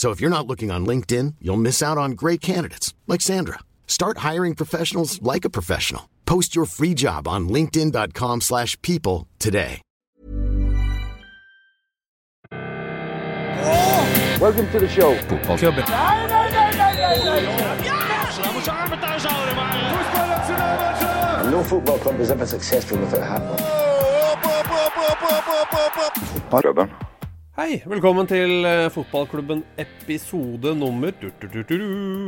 So if you're not looking on LinkedIn, you'll miss out on great candidates like Sandra. Start hiring professionals like a professional. Post your free job on linkedin.com/people today. Welcome to the show. No football club is ever successful without happening. Op, op, op. Hei, velkommen til eh, fotballklubben episode nummer du, du, du.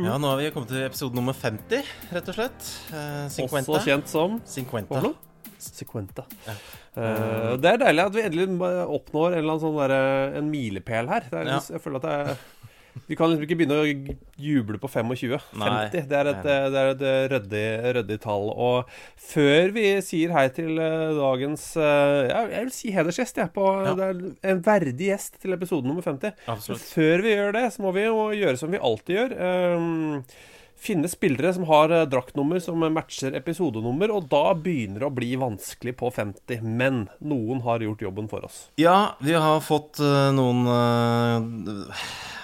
Ja, nå har vi kommet til episode nummer 50, rett og slett. Eh, Også kjent som 50. Hva for noe? Eh, det er deilig at vi endelig oppnår en eller annen sånn derre en milepæl her. Det er, Ja. Jeg føler at det er Vi kan liksom ikke begynne å juble på 25. Nei. 50. Det er et, det er et eh, ryddig, ryddig tall. Og før vi sier hei til eh, dagens eh, ja, Jeg vil si hedersgjest, jeg. På, Ja. Det er en verdig gjest til episode nummer 50. Absolutt. Før vi gjør det, så må vi jo gjøre som vi alltid gjør. Um, finne spillere som har draktnummer som matcher episodenummer, og da begynner det å bli vanskelig på 50. Men noen har gjort jobben for oss. Ja, vi har fått noen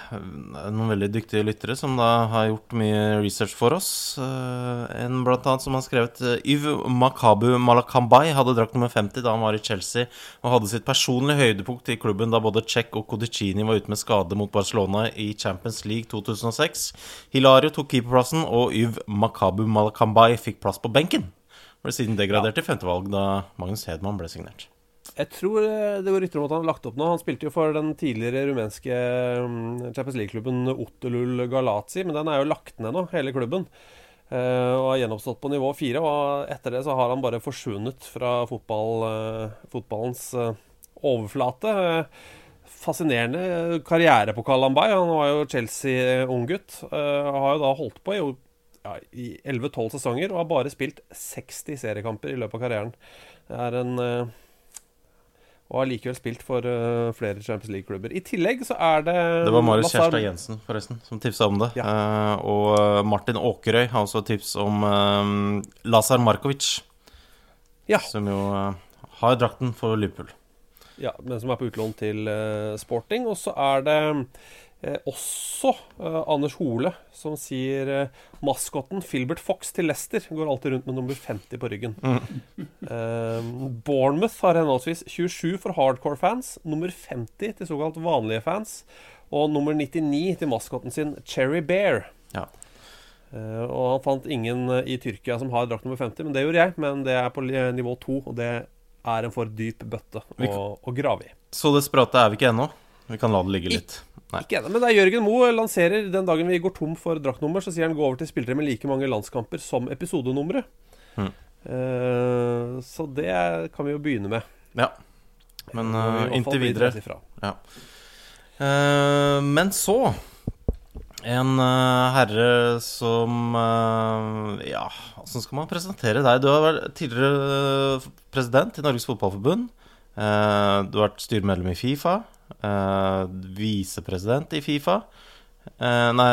Noen veldig dyktige lyttere som da har gjort mye research for oss. Eh, en blant annet som har skrevet Yves Yv Makabu Malakambai hadde drakt nummer 50 da han var i Chelsea, og hadde sitt personlige høydepunkt i klubben da både Czech og Codicini var ute med skade mot Barcelona i Champions League 2006. Hilario tok keeperplassen, og Yv Makabu Malakambai fikk plass på benken. Ble siden degradert til femtevalg da Magnus Hedman ble signert. Jeg tror eh, det går rykter om at han har lagt opp nå. Han spilte jo for den tidligere rumenske mm, Champions League-klubben Otelul Galazi, men den er jo lagt ned nå, hele klubben. Eh, og har gjenoppstått på nivå fire. Og etter det så har han bare forsvunnet fra fotball, eh, fotballens overflate. Fascinerende karriere på Kalambay. Han var jo Chelsea-unggutt. har jo da holdt på i, ja, i 11-12 sesonger og har bare spilt 60 seriekamper i løpet av karrieren. Det er en og har likevel spilt for uh, flere Champions League-klubber. I tillegg så er det Det var Marius Lazar- Kjærstad Jensen, forresten, som tipsa om det. Eh, og eh, Martin Åkerøy har også tips om uh, Lazar Markovic, Ja. som jo har drakten for Liverpool. Ja, men som er på utlån til Sporting. Og så er det eh, også eh, Anders Hole som sier eh, maskotten Filbert Fox til Leicester går alltid rundt med nummer 50 på ryggen. Eh, Bournemouth har henholdsvis 27 for hardcore-fans, nummer 50 til såkalt vanlige fans, og nummer 99 til maskotten sin Cherry Bear. Ja. Eh, og han fant ingen eh, i Tyrkia som har drakt nummer 50, men det gjorde jeg. Men det er på nivå 2, og det er en for dyp bøtte å, å grave i. Så desperate er vi ikke ennå. Vi kan la det ligge litt. Nei. Ikke ennå, men det er Jørgen Moe lanserer den dagen vi går tom for draktnummer, så sier han gå over til spillere med like mange landskamper som episodenumre. Mhm. Uh, så det kan vi jo begynne med. Ja. Men uh, vi eh, inntil videre. Ja. Uh, men så En eh, herre som eh, Ja, åssen skal man presentere deg? Du har vært tidligere eh, president i Norges Fotballforbund. Eh, du har vært styremedlem i Fifa. Eh, visepresident i Fifa. Uh, nei,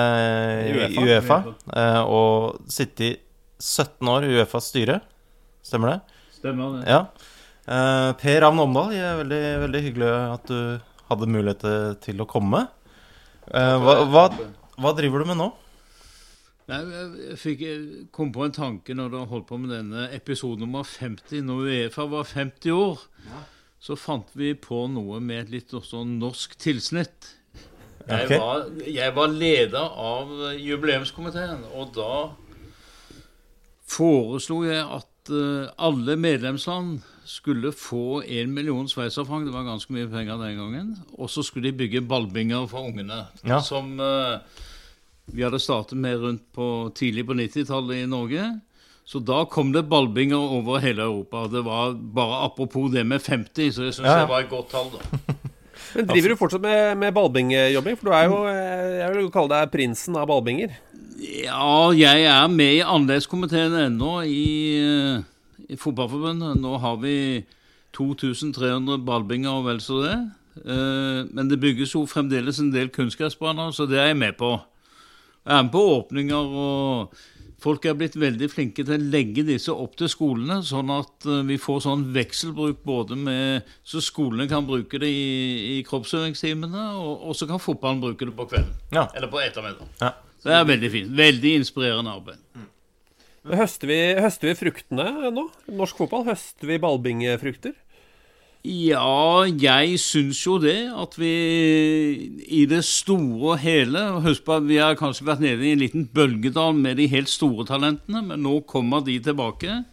UEFA. Uefa. Uh, og sittet 17 år i Uefas styre. Stemmer det? Stemmer det. Ja. Uh, per Ravn Omdal, det er veldig, veldig hyggelig at du hadde mulighet til å komme. Eh, hva, hva, hva driver du med nå? Nei, jeg fikk, kom på en tanke når du holdt på med denne episode nummer 50. Når Uefa var 50 år, så fant vi på noe med et litt også norsk tilsnitt. Jeg, var, jeg var leder av jubileumskomiteen, og da foreslo jeg at eh, alle medlemsland skulle få en million sveitserfranc, det var ganske mye penger den gangen. Og så skulle de bygge ballbinger for ungene. Ja. Som eh, vi hadde startet med rundt på, tidlig på 90-tallet i Norge. Så da kom det ballbinger over hele Europa. Det var bare apropos det med 50, så jeg syns Ja, det var et godt tall. da. Men driver du fortsatt med, med ballbingjobbing? For du er jo, eh, jeg vil jo kalle deg prinsen av ballbinger. Ja, jeg er med i anleggskomiteen ennå i, eh, i Fotballforbundet. Nå har vi 2300 ballbinger og vel så det. Eh, Men det bygges jo fremdeles en del kunstgressbaner, så det er jeg med på. Jeg er med på åpninger, og folk er blitt veldig flinke til å legge disse opp til skolene, sånn at eh, vi får sånn vekselbruk både med Så skolene kan bruke det i, i kroppsøvingstimene, og, og så kan fotballen bruke det på kvelden. Ja. Eller på ettermiddagen. Ja. Det er veldig fint. Veldig inspirerende arbeid. Men Høster vi, høster vi fruktene nå? Norsk fotball, høster vi ballbingefrukter? Ja, jeg syns jo det. At vi i det store og hele Husk på at vi har kanskje vært nede i en liten bølgedal med de helt store talentene, men nå kommer de tilbake.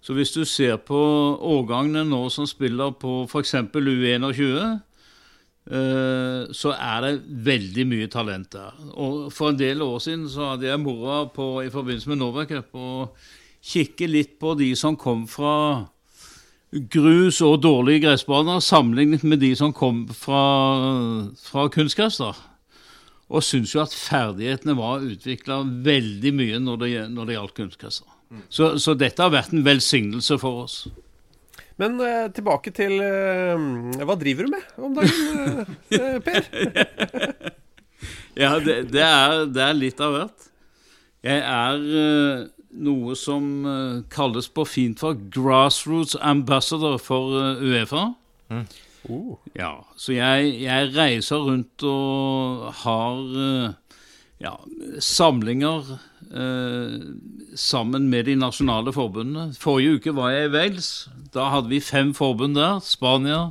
Så hvis du ser på årgangene nå som spiller på f.eks. U21, eh, så er det veldig mye talent der. Og For en del år siden så hadde jeg mora på, i forbindelse med Nova Cup å kikke litt på de som kom fra grus og dårlige gressbaner sammenlignet med de som kom fra, fra kunstgress. Og syns jo at ferdighetene var utvikla veldig mye når det, når det gjaldt kunstgress. Mm. Så, så dette har vært en velsignelse for oss. Men eh, tilbake til eh, Hva driver du med om dagen, eh, eh, Per? Ja, det, det, er, det er litt av hvert. Jeg er eh, noe som eh, kalles på fint for grassroots ambassador for eh, Uefa. Ja, så jeg, jeg reiser rundt og har eh, ja, samlinger eh, sammen med de nasjonale forbundene. Forrige uke var jeg i Wales. Da hadde vi fem forbund der. Spania,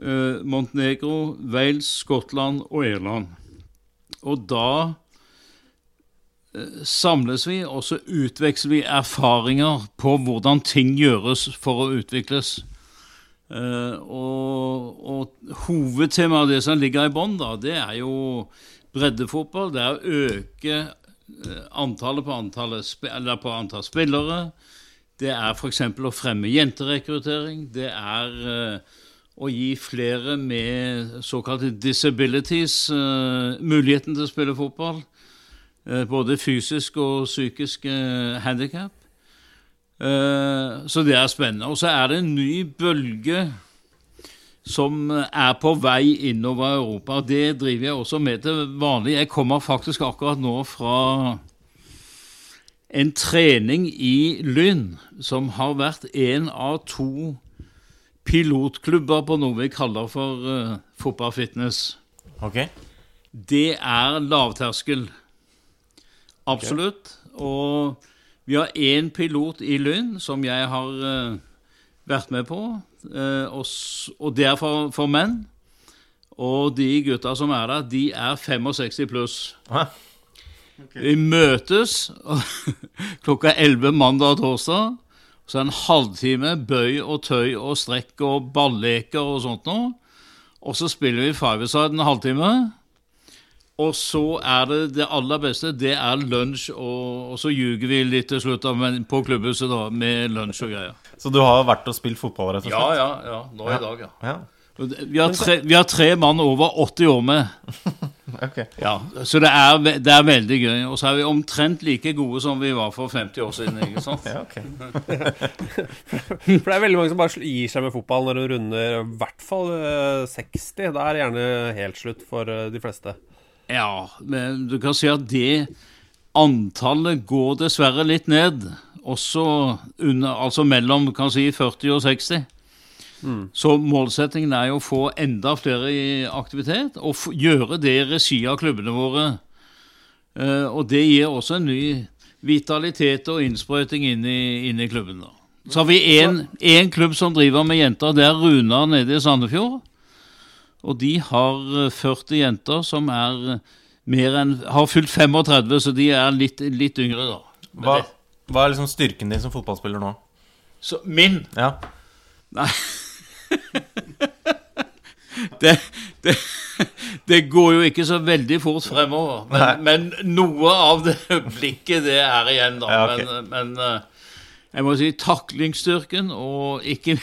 eh, Montenegro, Wales, Skottland og Irland. Og da samles vi, og så utveksler vi erfaringer på hvordan ting gjøres for å utvikles. Eh, og, og hovedtemaet av det som ligger i bånn, det er jo breddefotball. Det er å øke eh, antallet på, antallet, på antall spillere. Det er f.eks. å fremme jenterekruttering. Det er uh, å gi flere med såkalte disabilities uh, muligheten til å spille fotball. Eh, både fysisk og psykisk uh, handikap. Eh, så det er spennende. Og så er det en ny bølge som er på vei innover Europa. Det driver jeg også med til vanlig. Jeg kommer faktisk akkurat nå fra en trening i Lyn, som har vært en av to pilotklubber på noe vi kaller for uh, fotballfitness. Okay. Det er lavterskel. Absolutt. Og vi har én pilot i Lyn som jeg har uh, vært med på, uh, og, og det er for, for menn. Og de gutta som er der, de er 65 pluss. Okay. Vi møtes klokka 11 mandag og torsdag. Så en halvtime bøy og tøy og strekk og balleker og sånt noe. Og så spiller vi five-a-side en halvtime. Og så er det det aller beste, det er lunsj, og, og så ljuger vi litt til slutt da, men på klubbhuset da, med lunsj og greier. Så du har vært og spilt fotball, rett og slett? ja, ja. Nå i dag, ja. Ja. Vi har, tre, vi har tre mann over 80 år med. okay. Ja, Så det er, det er veldig gøy. Og så er vi omtrent like gode som vi var for 50 år siden. ikke sant? Ja, ok. For det er veldig mange som bare gir seg med fotball når de runder i hvert fall eh, 60. Det er gjerne helt slutt for eh, de fleste. Ja, men du kan si at det antallet går dessverre litt ned. Også under, altså mellom kan si 40 og 60. Så målsettingen er jo å få enda flere i aktivitet, og gjøre det i regi av klubbene våre. Eh, og det gir også en ny vitalitet og innsprøyting inn i, inn i klubben. da. Så har vi én klubb som driver med jenter. Det er Runar nede i Sandefjord. Og de har eh, 40 jenter som er eh, mer enn har fylt 35, så de er litt, litt yngre, da. Hva, hva er liksom styrken din som fotballspiller nå? Så min Ja. Nei det, det, det, går jo ikke så veldig fort fremover. Men, men noe av det blikket, det er igjen, da. Ja, okay. Men, men, eh, jeg må si taklingsstyrken og ikke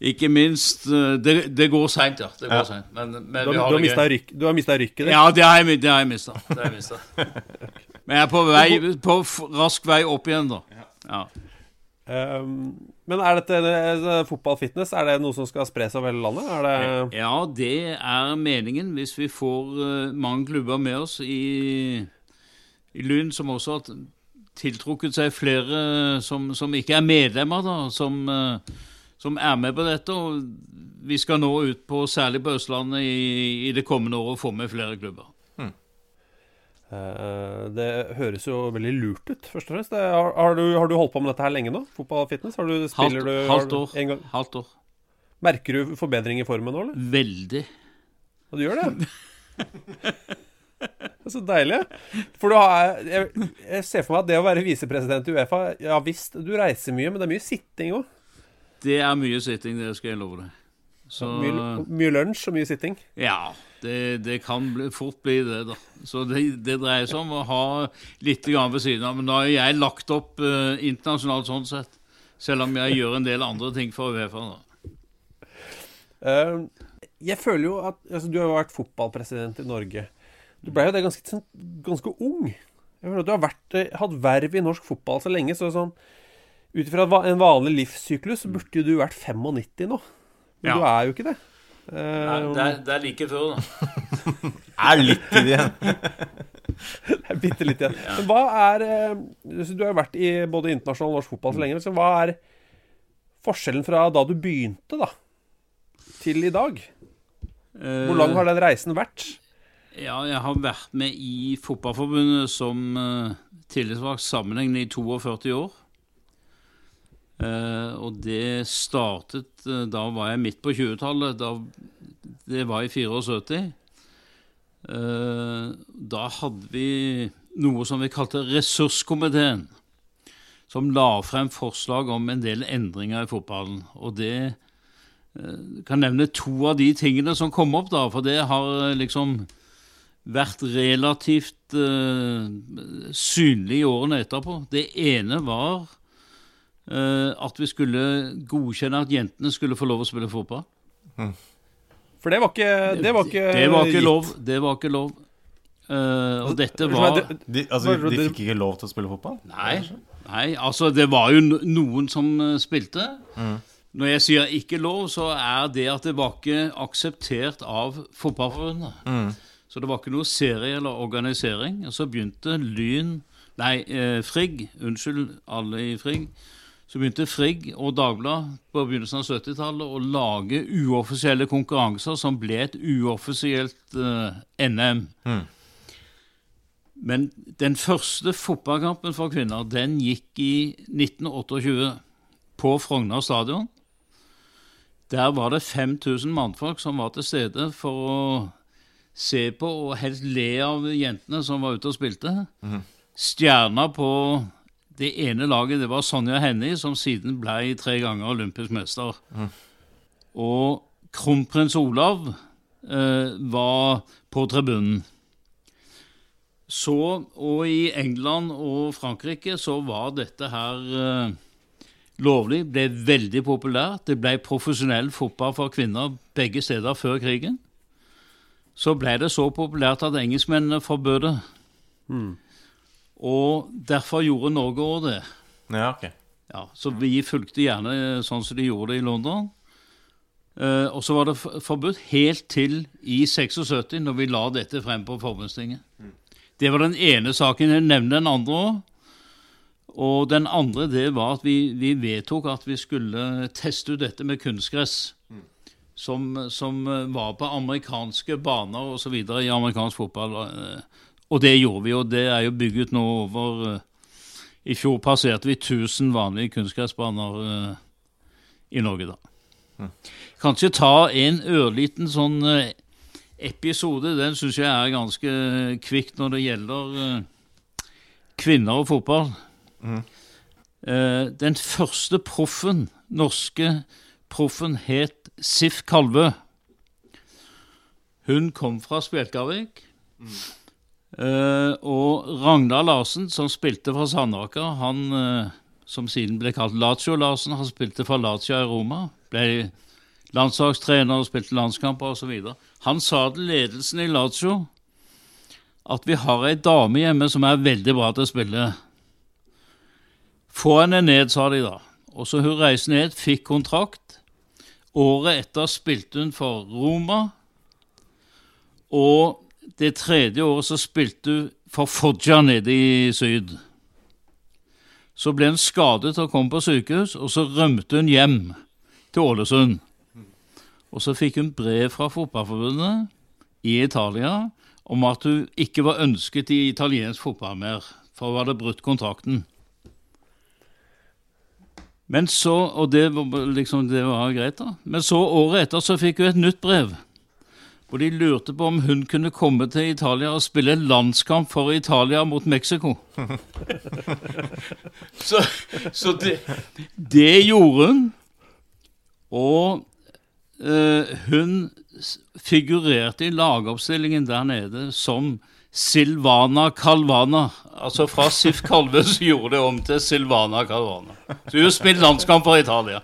ikke minst eh, Det, det går seint, ja. Det går ja. Sent. Men, men du, har, du, har ryk, du, har mista rykket? Ja, det har jeg, det har jeg mista. Men jeg er på, vei, på rask vei opp igjen, da. Ja. Um, men er dette det, fotball-fitness, er det noe som skal spres over hele landet? Det... Ja, det er meningen. Hvis vi får uh, mange klubber med oss i, i Lund, som også har tiltrukket seg flere som, som ikke er medlemmer, da, som, uh, som, er med på dette. Og vi skal nå ut på, særlig på Østlandet i, i det kommende året, få med flere klubber. Eh, det høres jo veldig lurt ut, først og fremst. Har, har, du, har, du, holdt på med dette her lenge nå? Fotball og fitness? Har du, halvt, du halvt år. En gang? halvt år. Merker du forbedring i formen nå, eller? Veldig. Og du gjør det? det er så deilig. For du har jeg, jeg, ser for meg at det å være visepresident i Uefa Ja visst, du reiser mye, men det er mye sitting òg? Det er mye sitting, det skal jeg love deg. Så, mye, mye lunsj og mye sitting? Ja. Det, det kan bli, fort bli det, da. Så det, det, dreier seg om å ha litt ved siden av. Men da har jeg lagt opp uh, internasjonalt sånn sett. Selv om jeg gjør en del andre ting for Uefa. Uh, jeg føler jo at altså, Du har jo vært fotballpresident i Norge. Du ble jo det ganske, ganske ung. Jeg føler at Du har vært, eh, hatt verv i norsk fotball så lenge. så sånn, Ut ifra en vanlig livssyklus så burde jo du vært 95 nå. Men ja. du er jo ikke det. Nei, det, er, det er like før, da. er litt i igjen. det er bitte litt igjen. Ja. Men hva er eh, Du har jo vært i både internasjonal og norsk fotball så lenge. Så hva er forskjellen fra da du begynte, da, til i dag? Hvor lang har den reisen vært? Ja, jeg har vært med i Fotballforbundet som uh, tillitsvalgt sammenhengende i 42 år. Uh, og det startet uh, Da var jeg midt på 20-tallet. Det var i 74. Uh, da hadde vi noe som vi kalte ressurskomiteen, som la frem forslag om en del endringer i fotballen. Og det kan nevne to av de tingene som kom opp, da, for det har liksom vært relativt synlig i årene etterpå. Det ene var uh, at vi skulle godkjenne at jentene skulle få lov å spille fotball. Mm. For det var ikke Det var ikke, det var ikke lov. Det var ikke lov. Uh, og dette var de, Altså, de fikk ikke lov til å spille fotball? Nei, nei altså det var jo noen som uh, spilte. Mm. Når jeg sier ikke lov, så er det at det var ikke akseptert av Fotballforbundet. Mm. Så det var ikke noe serie eller organisering. Og så begynte Lyn Nei, eh, Frigg. Unnskyld, alle i Frigg så begynte Frigg og Dagbladet på begynnelsen av 70-tallet å lage uoffisielle konkurranser som ble et uoffisielt uh, eh, NM. Mm. Men den første fotballkampen for kvinner den gikk i 1928 på Frogner stadion. Der var det 5000 mannfolk som var til stede for å se på og helst le av jentene som var ute og spilte. Mm. Stjerna på det ene laget det var Sonja Hennie, som siden ble tre ganger olympisk mester. Mm. Og kronprins Olav eh, var på tribunen. Så, og i England og Frankrike så var dette her eh, lovlig. Ble veldig populært. Det ble profesjonell fotball for kvinner begge steder før krigen. Så ble det så populært at engelskmennene forbød det. Mm. Og derfor gjorde Norge òg det. Ja, ok. Ja, så vi fulgte gjerne sånn som de gjorde det i London. Uh, og så var det forbudt helt til i 76, når vi la dette frem på forbundstinget. Mm. Det var den ene saken. Jeg nevner den andre òg. Og den andre det var at vi, vi, vedtok at vi skulle teste ut dette med kunstgress. Mm. Som, som, var på amerikanske baner osv. i amerikansk fotball. Uh, og det gjorde vi, og det er jo bygget nå over uh, I fjor passerte vi 1000 vanlige kunstgressbaner uh, i Norge, da. Mm. Kanskje ta en ørliten sånn uh, episode. Den syns jeg er ganske kvikk når det gjelder kvinner og fotball. Mm. den første proffen norske proffen het Sif Kalvø. Hun kom fra Spjelkavik. Eh, og Ragnar Larsen, som spilte fra Sandaker, han uh, som siden ble kalt Lazio Larsen, han spilte for Lazio i Roma. Ble landslagstrener og spilte landskamper osv. Han sa til ledelsen i Lazio at vi har ei dame hjemme som er veldig bra til å spille. Få henne ned, sa de da. Og så hun reiste ned, fikk kontrakt. Året etter spilte hun for Roma. Og det tredje året så spilte hun for Foggia nede i syd. Så ble hun skadet og kom på sykehus, og så rømte hun hjem til Ålesund. Og så fikk hun brev fra Fotballforbundet i Italia om at hun ikke var ønsket i italiensk fotball mer, for hun hadde brutt kontrakten. Men så, Og det var, liksom, det var greit, da. Men så året etter så fikk hun et nytt brev. Hvor de lurte på om hun kunne komme til Italia og spille landskamp for Italia mot Mexico. så, så det, det gjorde hun. Og eh, hun figurerte i lagoppstillingen der nede som Silvana Calvana. Altså fra Sif Kalve så gjorde det om til Silvana Calvana. Så hun spilte landskamp for Italia.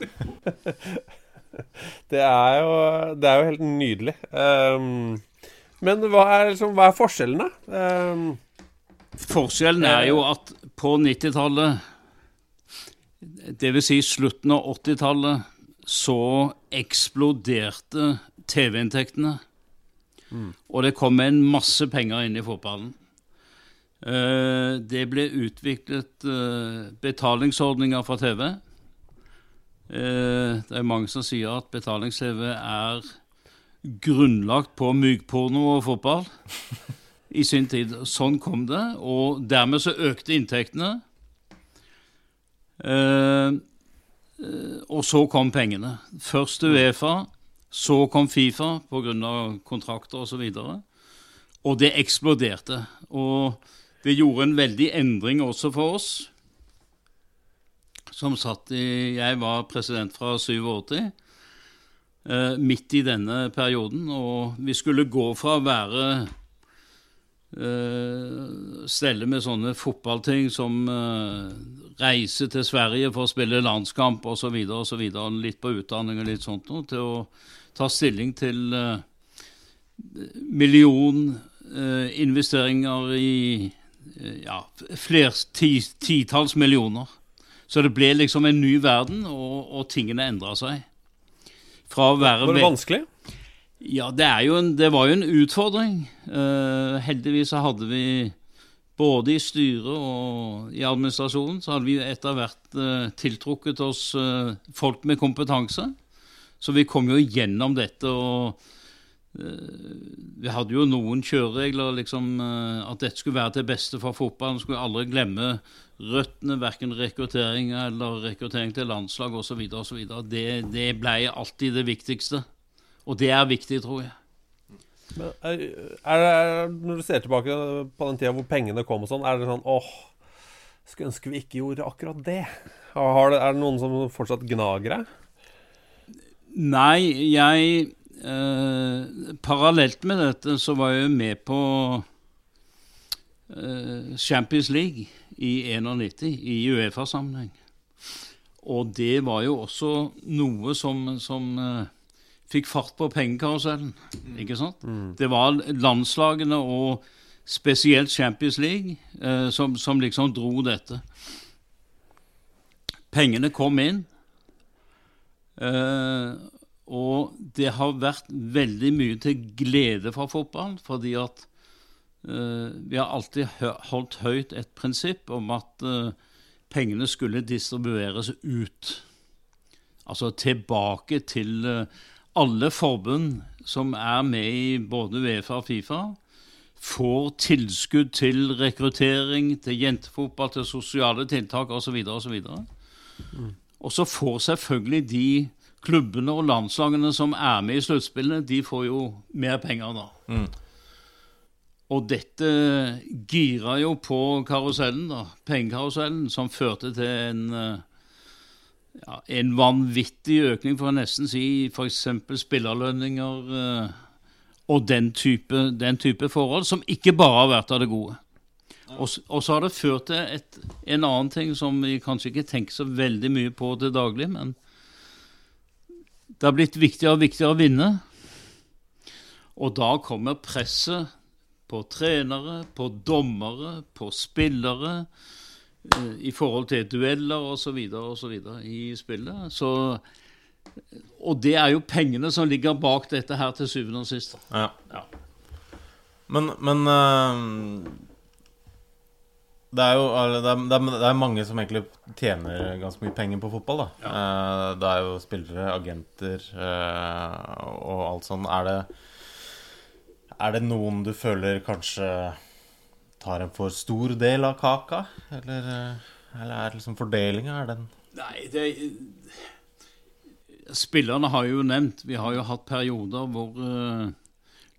Det er jo, det er jo helt nydelig. Um, men hva er, liksom, hva er forskjellene? Um, Forskjellen er jo at på 90-tallet, dvs. Si slutten av 80-tallet, så eksploderte TV-inntektene. Mm. Og det kom en masse penger inn i fotballen. Uh, det ble utviklet uh, betalingsordninger for TV. Uh, det er mange som sier at betalings-TV er grunnlagt på mykporno og fotball i sin tid. Sånn kom det, og dermed så økte inntektene. og så kom pengene. Først Uefa, så kom Fifa pga. kontrakter osv. Og, så og det eksploderte. Og det gjorde en veldig endring også for oss. Som satt i Jeg var president fra 87. Eh, midt i denne perioden. Og vi skulle gå fra å være eh, stelle med sånne fotballting som eh, reise til Sverige for å spille landskamp osv., osv., litt på utdanning og litt sånt noe, til å ta stilling til eh, million eh, investeringer i uh, ja, flere ti, millioner. Så det ble liksom en ny verden, og, og tingene endra seg. Fra å være Var det vanskelig? Ja, det, en, det, var jo en utfordring. Uh, heldigvis så hadde vi både i styret og i administrasjonen så hadde vi etter hvert uh, tiltrukket oss uh, folk med kompetanse. Så vi kom jo gjennom dette. og Vi hadde jo noen kjøreregler, liksom, uh, at dette skulle være til beste for fotballen. Skulle aldri glemme røttene, verken rekruttering eller rekruttering til landslag osv. Det, det ble alltid det viktigste. Og det er viktig, tror jeg. Men er, er det, Når du ser tilbake på den tida hvor pengene kom og sånn, er det sånn åh, skulle ønske vi ikke gjorde akkurat det? det er det noen som fortsatt gnager deg? Nei, jeg eh, Parallelt med dette så var jeg med på eh, Champions League i 91 i Uefa-sammenheng. Og det var jo også noe som, som eh, fikk fart på pengekarusellen. Ikke sant? Mm. Det var landslagene og spesielt Champions League eh, som, som liksom dro dette. Pengene kom inn. Uh, og det har vært veldig mye til glede for fotballen, fordi at uh, vi har alltid holdt høyt et prinsipp om at uh, pengene skulle distribueres ut. Altså tilbake til alle forbund som er med i både Uefa og Fifa. Får tilskudd til rekruttering, til jentefotball, til sosiale tiltak osv. så Mm. Og så får selvfølgelig de klubbene og landslagene som er med i sluttspillene, de får jo mer penger da. Mm. Og dette gira jo på karusellen, da, pengekarusellen, som førte til en, ja, en vanvittig økning, for å nesten si f.eks. spillerlønninger eh, og den type, den type, forhold, som ikke bare har vært av det gode. Og, og så har det ført til et, en annen ting som vi kanskje ikke tenker så veldig mye på til daglig, men det har blitt viktigere og viktigere å vinne. Og da kommer presset på trenere, på dommere, på spillere eh, i forhold til dueller osv. osv. i spillet. Så, og det er jo pengene som ligger bak dette her til syvende og sist. Ja. ja. Men, men uh, det er jo det er, det er, mange som egentlig tjener ganske mye penger på fotball. da ja. uh, Det er jo spillere, agenter uh, og alt sånn. Er det er det noen du føler kanskje tar en for stor del av kaka? Eller, eh, eller er liksom fordelinga er den Nei, det Spillerne har jo nevnt Vi har jo hatt perioder hvor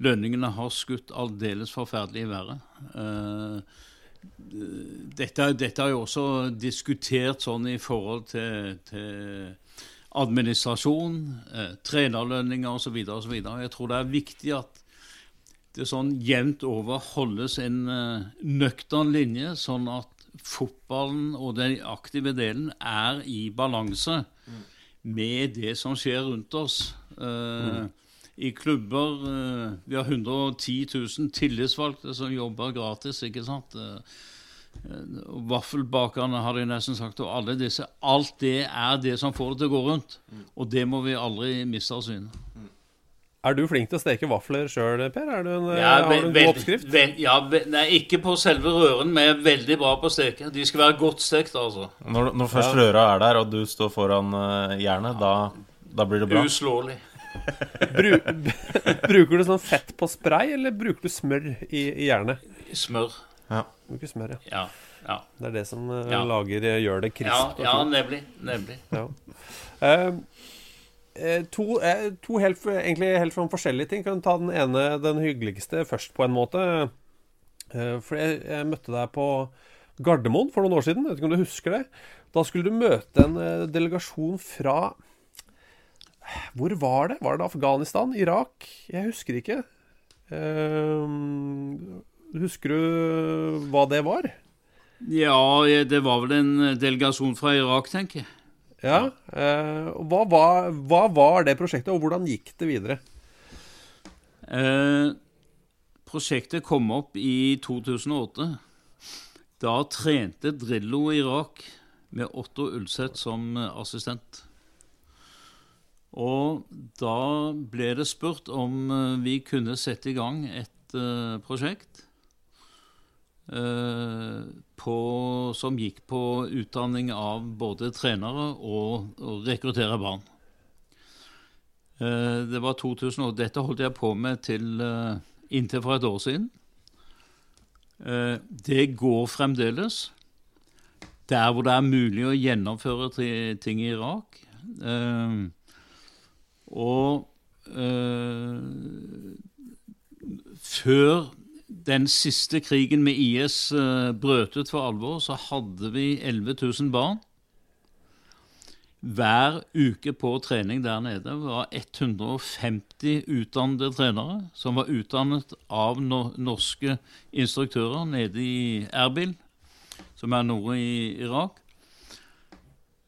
lønningene har skutt aldeles forferdelig i været. Uh, dette, dette er jo også diskutert sånn i forhold til, til administrasjon, eh, trenerlønninger osv. osv. Jeg tror det er viktig at det sånn jevnt over holdes en eh, nøktern linje, sånn at fotballen og den aktive delen er i balanse mm. med det som skjer rundt oss. Eh, mm. I klubber uh, Vi har 110 000 tillitsvalgte som jobber gratis, ikke sant? Vaffelbakerne har de nesten sagt, og alle disse. Alt det er det som får det til å gå rundt. Mm. Og det må vi aldri miste av syne. Mm. Er du flink til å steke vafler sjøl, Per? Er du en, ja, har du en god oppskrift? Vel, ja, nei, ikke på selve røren, men jeg er veldig bra på å steke. De skal være godt stekt, altså. Når, når først ja. røra er der, og du står foran uh, jernet, da, da, blir det bra? Uslåelig. Bru, bruker du sånn fett på spray, eller bruker du smør i, i jernet? Smør. Ja. Bruker smør, ja. ja. ja. Det er det som ja. lager, gjør det krispt. Ja, ja nemlig. nemlig. Ja. Uh, Eh, to, eh, to helt, egentlig helt sånn forskjellige ting. Kan ta den ene, den hyggeligste, først, på en måte. Eh, for jeg, jeg, møtte deg på Gardermoen for noen år siden. Jeg vet ikke om du husker det? Da skulle du møte en delegasjon fra Hvor var det? Var det Afghanistan? Irak? Jeg husker ikke. Husker du hva det var? Ja, det var vel en delegasjon fra Irak, tenker jeg. Ja, eh, hva, var, hva, var, det prosjektet, og hvordan gikk det videre? Eh, prosjektet kom opp i 2008. Da trente Drillo i Irak med Otto Ulseth som assistent. Og da ble det spurt om eh, vi kunne sette i gang et prosjekt på, som gikk på utdanning av både trenere og, å rekruttere barn. Eh, det var 2000 år. Dette holdt jeg på med til eh, inntil for et år siden. Eh, det går fremdeles. Der hvor det er mulig å gjennomføre ting i Irak. Og før den siste krigen med IS uh, brøt ut for alvor, så hadde vi 11 000 barn. Hver uke på trening der nede var 150 utdannede trenere som var utdannet av norske instruktører nede i Erbil, som er nord i Irak.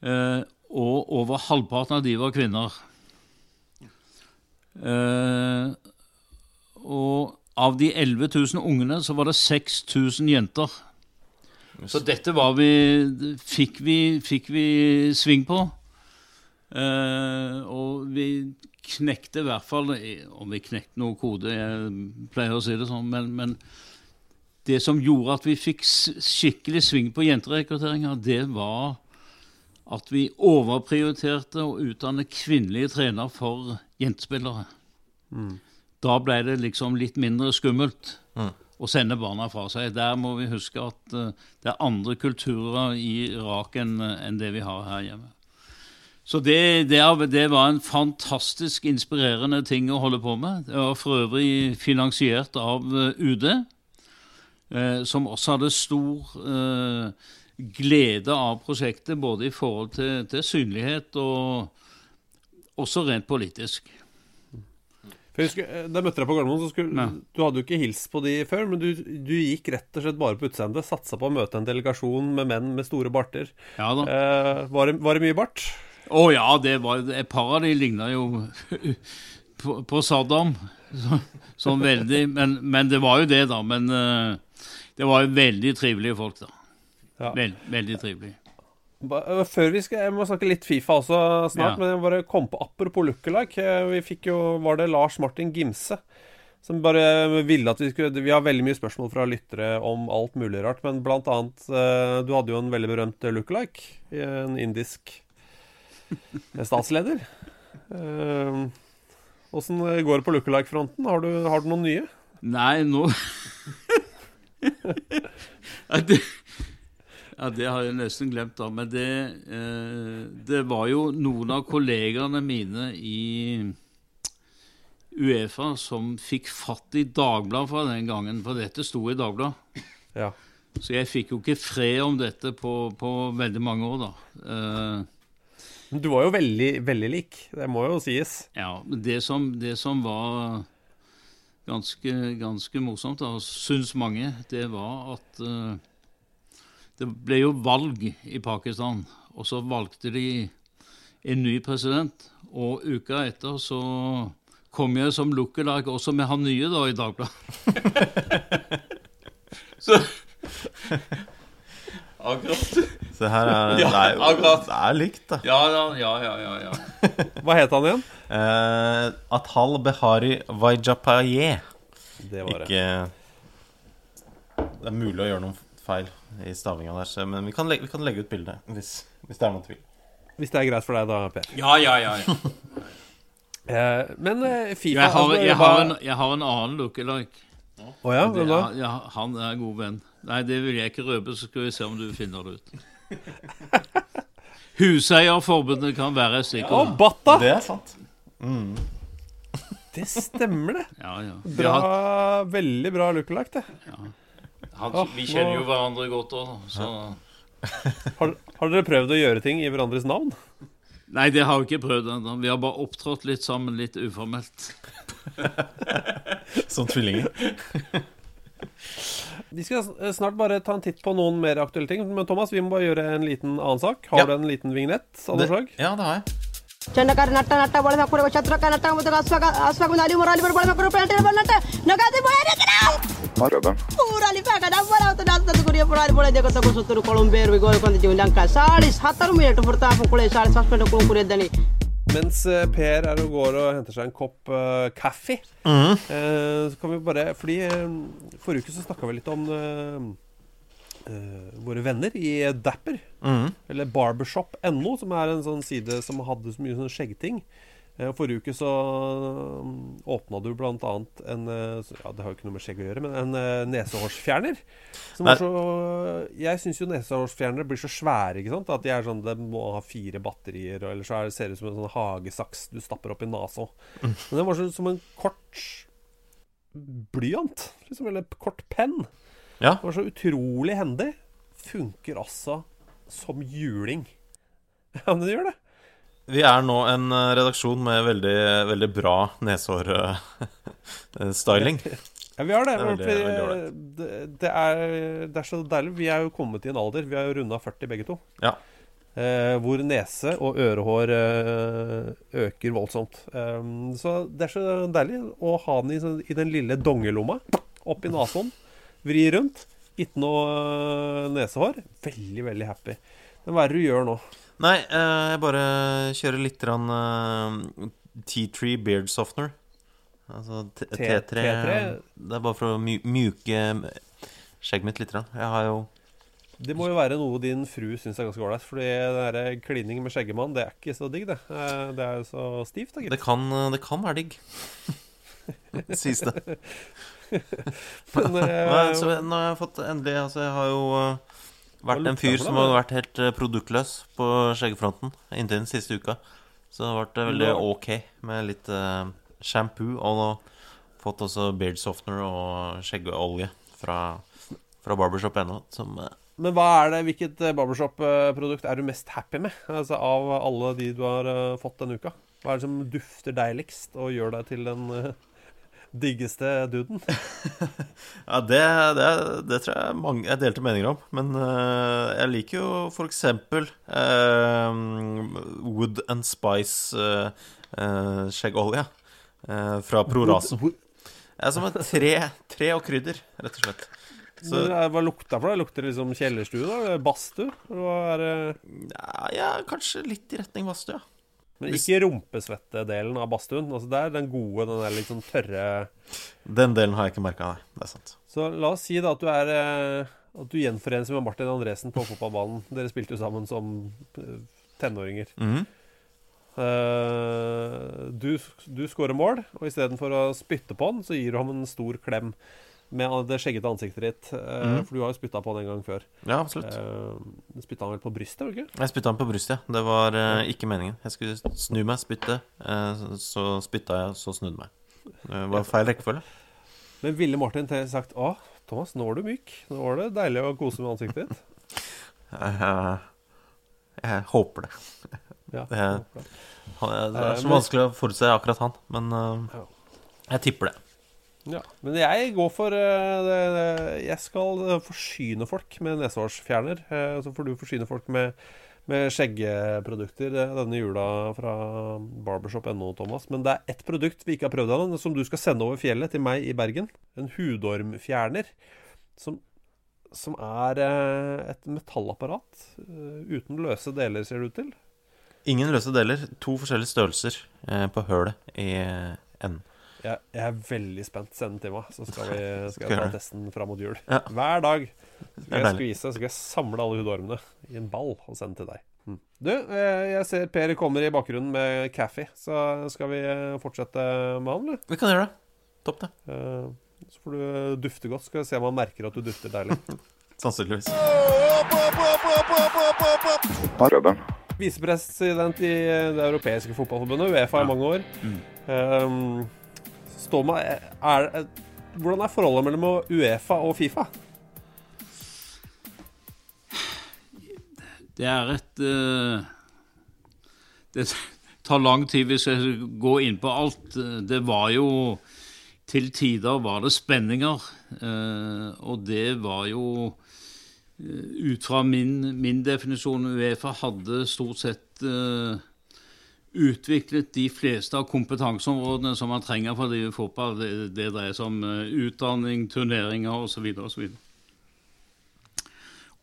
Uh, og over halvparten av de var kvinner. Uh, og av de 11 000 ungene så var det 6000 jenter. Så dette var vi fikk, vi fikk vi sving på. Eh, og vi knekte i hvert fall Om vi knekte noe kode, jeg pleier å si det sånn, men, men det som gjorde at vi fikk skikkelig sving på jenterekrutteringa, det var at vi overprioriterte å utdanne kvinnelige trenere for jentespillere. Mm da ble det liksom litt mindre skummelt mm. å sende barna fra seg. Der må vi huske at uh, det er andre kulturer i Irak enn en det vi har her hjemme. Så det, det, det, var en fantastisk inspirerende ting å holde på med. Det var for øvrig finansiert av uh, UD, eh, som også hadde stor glede av prosjektet, både i forhold til, til synlighet og også rent politisk. For jeg husker, eh, Da jeg møtte deg på Gardermoen, så skulle, Ja. du hadde jo ikke hilst på de før, men du, du gikk rett og slett bare på utseendet. Satsa på å møte en delegasjon med menn med store barter. Ja da. Eh, var, det, var det mye bart? Å ja, det var, et par av de ligna jo på, på Saddam. Så, sånn veldig. Men, men det var jo det, da. Men eh, det var jo veldig trivelige folk, da. Ja. Veld, veldig trivelige. Øh, Før vi skal, Jeg må snakke litt Fifa også snart, Ja. men jeg bare kom på apropos lookalike. eh, Vi fikk jo Var det Lars Martin Gimse? Som bare ville at vi skulle Vi har veldig mye spørsmål fra lyttere om alt mulig rart, men blant annet eh, Du hadde jo en veldig berømt lookalike. En indisk statsleder. Eh, Åssen går det på lookalike-fronten? Har, du- har du noen nye? Nei, nå no. Ja, det har jeg nesten glemt, da. Men det, eh, det var jo noen av kollegaene mine i Uefa som fikk fatt i Dagbladet fra den gangen, for dette sto i Dagbladet. Ja. Så jeg fikk jo ikke fred om dette på, på veldig mange år, da. Eh, Du var jo veldig, veldig lik. Det må jo sies. Ja, men det som, det som var ganske, ganske morsomt, da, syns mange, det var at eh, det ble jo valg i Pakistan, og så valgte de en ny president. Og uka etter så kom jeg som lookalike også med han nye da i Dagbladet. så Akkurat. Se her er Ja, det, er jo, det er likt, da. Ja, ja, ja, ja, ja, ja. Hva het han igjen? Uh, Atal Behari Vajapaye. Det var det. Ikke Det er mulig å gjøre noen feil i stavinga der, så- men vi kan, legge, vi kan legge ut bilde hvis, hvis det er noen tvil. Hvis det er greit for deg, da, Per. Ja, ja, ja, ja. Eh, men eh, Fifa Jeg har, altså, jeg, har en, jeg har en annen lookalike. Å ja, hvem da? ja, han er en god venn. Nei, det vil jeg ikke røpe, så skal vi se om du finner det ut. Huseierforbundet kan være et Å, Ja, Batta! Det er sant. Det stemmer, det. Ja, ja. Bra, Veldig bra lookalike, det. Han, vi kjenner nå- jo hverandre godt òg, så Har, har dere prøvd å gjøre ting i hverandres navn? Nei, det har vi ikke prøvd ennå. Vi har bare opptrådt litt sammen, litt uformelt. Som tvillinger. Vi skal snart bare ta en titt på noen mer aktuelle ting. Men Thomas, vi må bare gjøre en liten annen sak. Har Ja. du en liten vignett av noe Det, slag? ja, det har jeg. ಚಂಡಕಾರ ನಟ್ಟ ನಟ್ಟ ಬಳಸ ಕೊಡುವ ಛತ್ರಕ ನಟ್ಟ ಮತ್ತು ಅಶ್ವಕ ಅಶ್ವಕ ಅಲ್ಲಿ ಮೊರಾಲಿ ಬರ ಬಳಸ ಕೊಡುವ ಪ್ಯಾಂಟ್ ಬರ ನಟ್ಟ ನಗಾದೆ ಬರ ಊರಲ್ಲಿ ಬೇಕ ಡಬ್ಬರ ಅವತ್ತು ಡಾಕ್ಟರ್ ಕುರಿಯ ಪುರಾಲಿ ಬಳ ಜಗತ್ತ ಕುಸುತ್ತರು ಕೊಳಂಬೇರು ಗೋಯಕೊಂದ ಜೀವ ಲಂಕ ಸಾಳಿ ಹತ್ತರ ಮಿನಿಟ್ ಬರ್ತಾ ಕೊಳೆ ಸಾಳಿ ಸಸ್ಪೆಂಡ್ ಕೊಳು ಕುರಿಯದ್ದಾನೆ Mens eh, Per er og går og henter seg en kopp eh, kaffe, Mhm. eh, så kan vi bare Fordi eh, forrige uke så snakka vi litt om eh, eh, våre venner i Dapper. mm. Eller barbershop.no, som er en sånn side som hadde så mye sånn skjeggting. Eh, Forrige uke så um, åpna du annet en eh, Ja, det har jo ikke noe med skjegg å gjøre, men en eh, nesehårsfjerner. Som var Nei. så Jeg syns jo nesehårsfjernere blir så svære, ikke sant. At de er sånn De må ha fire batterier, og ellers så det, ser det ut som en sånn hagesaks du stapper opp i nesa. Men den var sånn som en kort blyant, liksom. Eller kort penn. Ja. Det var så utrolig hendig. Funker altså som juling. Ja, men det gjør det. Vi er nå en eh, redaksjon med veldig, veldig bra neshår-styling. Ja, vi har det. Det er veldig- det, det, er, det er så deilig. Vi er jo kommet i en alder, vi har jo runda 40 begge to, Ja. eh, hvor nese og ørehår eh, øker voldsomt. Um, så det er så deilig å ha den i, i den lille dongelomma. Opp i nesen, vri rundt. Ikke noe eh, nesehår. Veldig, veldig happy. Men hva er det du gjør nå? Nei, eh, jeg bare kjører litt grann eh, T3 Beard Softener. Altså T- T- T3 T3? Det er bare for å mju- mjuke skjegget mitt litt. Jeg har jo Det må jo være noe din fru syns er ganske ålreit. Fordi det der klining med skjeggemann, det er ikke så digg, det. Eh, Det er jo så stivt. Det kan, det kan være digg. Sies det. Men, eh, Nei, så nå har jeg fått endelig Altså, jeg har jo uh, vært en fyr som har vært helt eh, produktløs på skjeggfronten inntil den siste uka. Så det har vært eh, veldig ok med litt uh, shampoo. Og nå fått også beard softener og skjeggeolje fra, fra barbershop.no, som Uh, Men hva er det, hvilket eh, barbershop-produkt er du mest happy med? Altså Av alle de du har fått denne uka? Hva er det som dufter deiligst og gjør deg til uh, diggeste duden? ja, det, det, det, tror jeg mange jeg delte meninger om. Men uh, jeg liker jo for eksempel Wood and Spice skjeggolje fra Proraso. Det er som et tre, tre og krydder, rett og slett. Så, hva lukter for det? Lukter det liksom kjellerstue? da? Badstue? Ja, ja, kanskje litt i retning badstue, ja. Men ikke rumpesvettedelen av badstuen. Altså det er den gode, den der litt sånn tørre Den delen har jeg ikke merka, nei. Det er sant. Så la oss si da at du er eh, At du gjenforenes med Martin Andresen på fotballbanen. Dere spilte jo sammen som eh, tenåringer. Mm -hmm. du, du scorer mål, og istedenfor å spytte på han, så gir du ham en stor klem med det skjeggete ansiktet ditt. Mm. For du har jo spytta på den en gang før. Ja, absolutt uh, Spytta han vel på brystet? var ikke? Jeg spytta han på brystet, ja. Det var uh, ikke meningen. Jeg skulle snu meg, spytte. Uh, så spytta jeg, så snudde meg. Det var feil rekkefølge. Men ville Martin til sagt Å, Thomas, nå er du myk. Nå var det deilig å kose med ansiktet ditt. jeg håper det. Ja, det, er, det er så vanskelig å forutse akkurat han, men jeg tipper det. Ja, Men jeg går for uh, Jeg skal forsyne folk med nesehårsfjerner. Uh, så får du forsyne folk med, med skjeggeprodukter denne jula fra barbershop.no, Thomas. Men det er ett produkt vi ikke har prøvd ennå, som du skal sende over fjellet til meg i Bergen. En hudormfjerner. Som, som er et metallapparat uten løse deler, ser det ut til. Ingen løse deler. To forskjellige størrelser på hølet i enden. Jeg, jeg, er veldig spent. Send den til meg, så skal, vi, skal jeg ta testen fram mot jul. Ja. Hver dag skal jeg skvise, så skal jeg samle alle hudormene i en ball og sende til deg. Mm. Du, eh, jeg ser Per kommer i bakgrunnen med Caffey. Så skal vi eh, fortsette med han, eller? Vi kan gjøre det. Topp, det. Eh, så får du dufte godt. Skal vi se om han merker at du dufter deilig. Sannsynligvis. Visepresident i Det europeiske fotballforbundet, Uefa, i mange år. Mm. Um, forstå med er, er, Hvordan er forholdet mellom Uefa og Fifa? Det er et uh, Det tar lang tid hvis jeg går inn på alt. Det var jo Til tider var det spenninger, uh, og det var jo uh, Ut fra min, min, definisjon Uefa hadde stort sett utviklet de fleste av kompetanseområdene som man trenger for å drive fotball. Det, det dreier seg om uh, utdanning, turneringer osv. osv.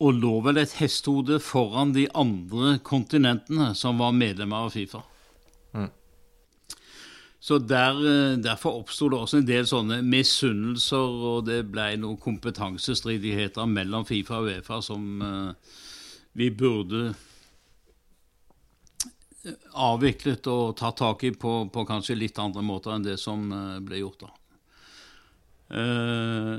Og lå vel et hestehode foran de andre kontinentene som var medlemmer av Fifa. Mm. Så der, eh, Derfor oppsto det også en del sånne misunnelser, og det ble noen kompetansestridigheter mellom Fifa og Uefa som uh, vi burde avviklet og tatt tak i på, på, kanskje litt andre måter enn det som eh, ble gjort da. Eh,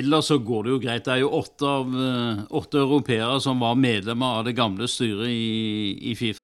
ellers så går det jo greit. Det er jo åtte, av, eh, åtte europeere som var medlemmer av det gamle styret i, i Fifa.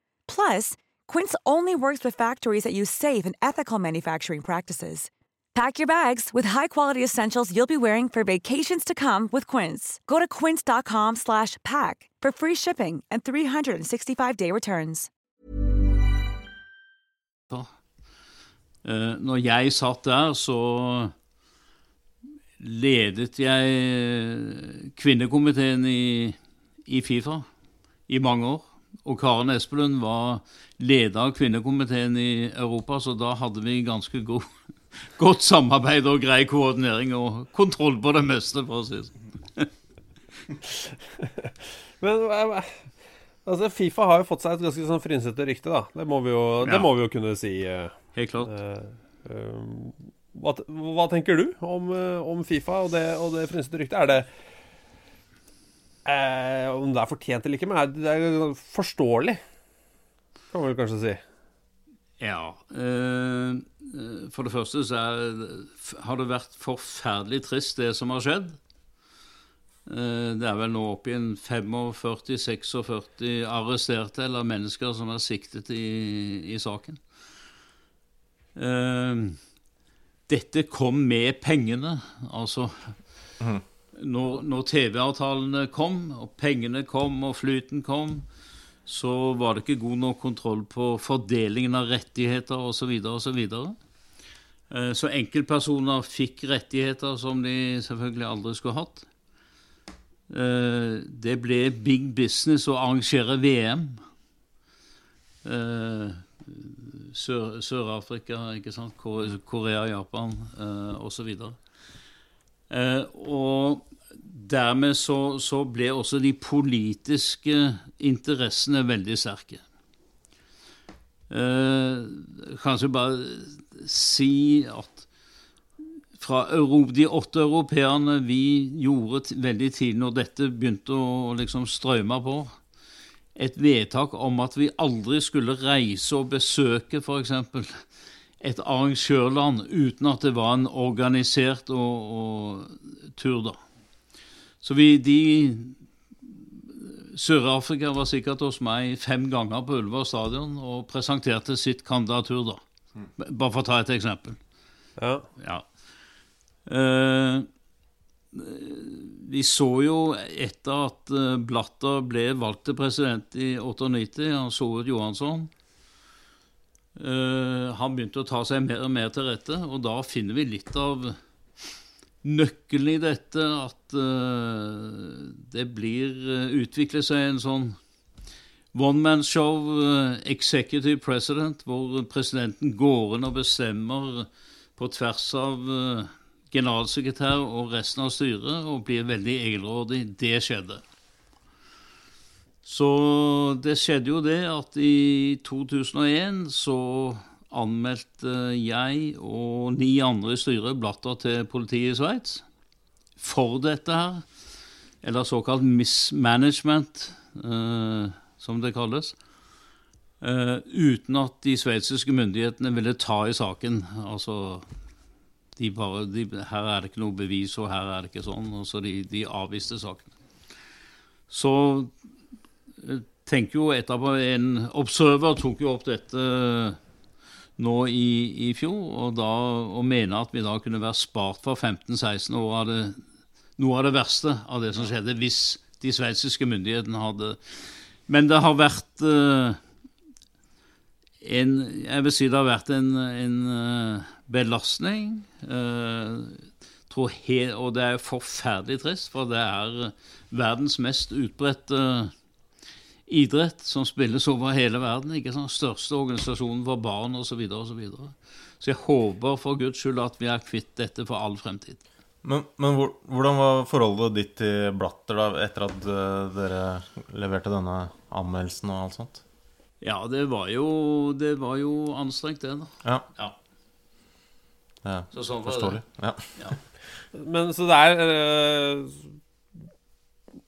Plus, Quince only works with factories that use safe and ethical manufacturing practices. Pack your bags with high-quality essentials you'll be wearing for vacations to come with Quince. Go to quince.com/pack for free shipping and 365-day returns. Eh, når jeg satt der, så ledet jeg kvinnekomiteen i, i Fifa i mange år. Og Karen Espelund var leder av kvinnekomiteen i Europa, så da hadde vi ganske god, godt samarbeid og grei koordinering og kontroll på det meste, for å si det sånn. Men eh, altså, Fifa har jo fått seg et ganske sånn frynsete rykte, da. Det må vi jo, det Ja. må vi jo kunne si. eh, Helt klart. Uh, hva, hva tenker du om, om Fifa og det, og det frynsete ryktet? Er det eh, Om det er fortjent eller ikke, men det, er forståelig, kan man vel kanskje si. Ja. eh, for det første så er, har det vært forferdelig trist, det som har skjedd. Eh, det er vel nå oppi i en 45-46 arresterte eller mennesker som er siktet i, i saken. Eh, dette kom med pengene. Altså Når, når TV-avtalene kom, og pengene kom, og flyten kom, så var det ikke god nok kontroll på fordelingen av rettigheter osv. osv. Så, så enkeltpersoner fikk rettigheter som de selvfølgelig aldri skulle hatt. Eh, Det ble big business å arrangere VM. Eh, Sør- Sør-Afrika, ikke sant? Korea, Japan eh, osv. Eh, og dermed så, så ble også de politiske interessene veldig sterke. Eh, kanskje bare si at fra Europa, de åtte europeerne vi gjorde veldig tidlig, når dette begynte å liksom strømme på, et vedtak om at vi aldri skulle reise og besøke f.eks. et arrangørland uten at det var en organisert og, og tur, da. Så vi, de Sør-Afrika var sikkert hos meg fem ganger på Ullevål stadion og presenterte sitt kandidatur, da. Bare for å ta et eksempel. Ja. Ja. Eh, vi så jo etter at eh, Blatter ble valgt til president i 98, han så ut Johansson eh, Han begynte å ta seg mer og mer til rette, og da finner vi litt av nøkkelen i dette at uh, det blir uh, utvikler seg en sånn one-man-show, eh, executive president, hvor presidenten går inn og bestemmer på tvers av eh, generalsekretær og resten av styret og blir veldig egenrådig. Det skjedde. Så det skjedde jo det at i 2001 så anmeldte jeg og ni andre i styret Blatter til politiet i Sveits for dette her. Eller såkalt mismanagement, eh, som det kalles. Eh, uten at de sveitsiske myndighetene ville ta i saken. Altså de bare, de, Her er det ikke noe bevis, og her er det ikke sånn. Og så de, de avviste saken. Så tenker jo etterpå En observer tok jo opp dette nå i, i fjor, og, da, og mener at vi da kunne være spart for 15-16 år av det, noe av det verste av det som skjedde, hvis de sveitsiske myndighetene hadde Men det har vært uh, en, Jeg vil si det har vært en, en uh, belastning. Uh, he, og det er forferdelig trist, for det er verdens mest utbredte idrett som spilles over hele verden. ikke sant? Største organisasjonen for barn osv. Så, videre, og så, videre. så jeg håper for Guds skyld at vi er kvitt dette for all fremtid. Men, men hvor, hvordan var forholdet ditt til Blatter da, etter at uh, dere leverte denne anmeldelsen og alt sånt? Ja, det var jo, det var jo anstrengt, det, da. Ja. ja. Det er så sånn forståelig. Ja. ja. Men så det er uh,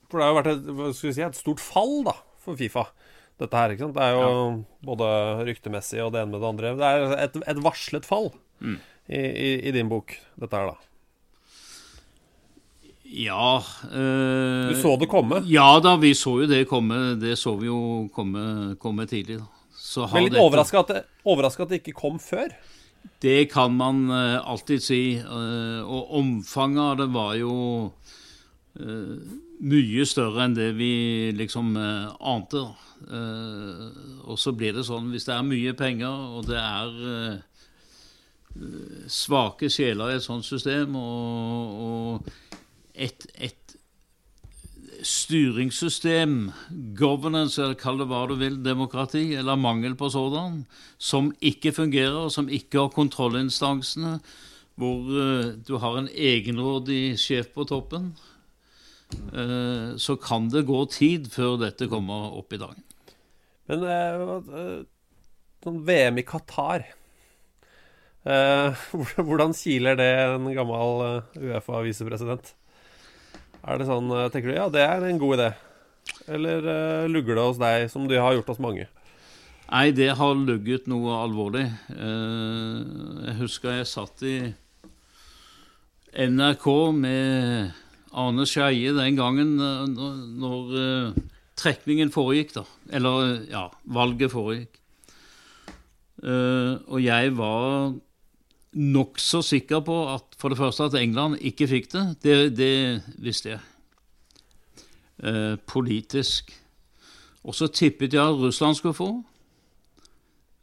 For det har jo vært et, skal vi si, et stort fall, da, for Fifa. Dette her, ikke sant. Det er jo ja. både ryktemessig og det ene med det andre. Det er et, et varslet fall mm. i, i, i din bok, dette her, da. Ja øh, Du så det komme? Ja da, vi så jo det komme. Det så vi jo komme, komme tidlig. da. Men litt overraska at, at, det ikke kom før? Det kan man uh, alltid si. Uh, og omfanget av det var jo uh, mye større enn det vi liksom ante. og så blir det sånn hvis det er mye penger, og det er svake sjeler i et sånt system, og, og et, et styringssystem, governance, eller kall det hva du vil, demokrati, eller mangel på sådan, som ikke fungerer, som ikke har kontrollinstansene, hvor uh, du har en egenrådig sjef på toppen, så kan det gå tid før dette kommer opp i dag. Men uh, sånn VM i Qatar Hvordan kiler det en gammel Uefa-visepresident? Er det sånn, eh, tenker du ja, det er en god idé? Eller uh, lugger det hos deg, som du har gjort hos mange? Nei, det har lugget noe alvorlig. Uh, jeg husker jeg satt i NRK med Arne Skeie den gangen når, når uh, trekningen foregikk, da. Eller, ja, valget foregikk. og jeg var nokså sikker på at for det første at England ikke fikk det. Det, det visste jeg. Eh, politisk. Og så tippet jeg at Russland skulle få.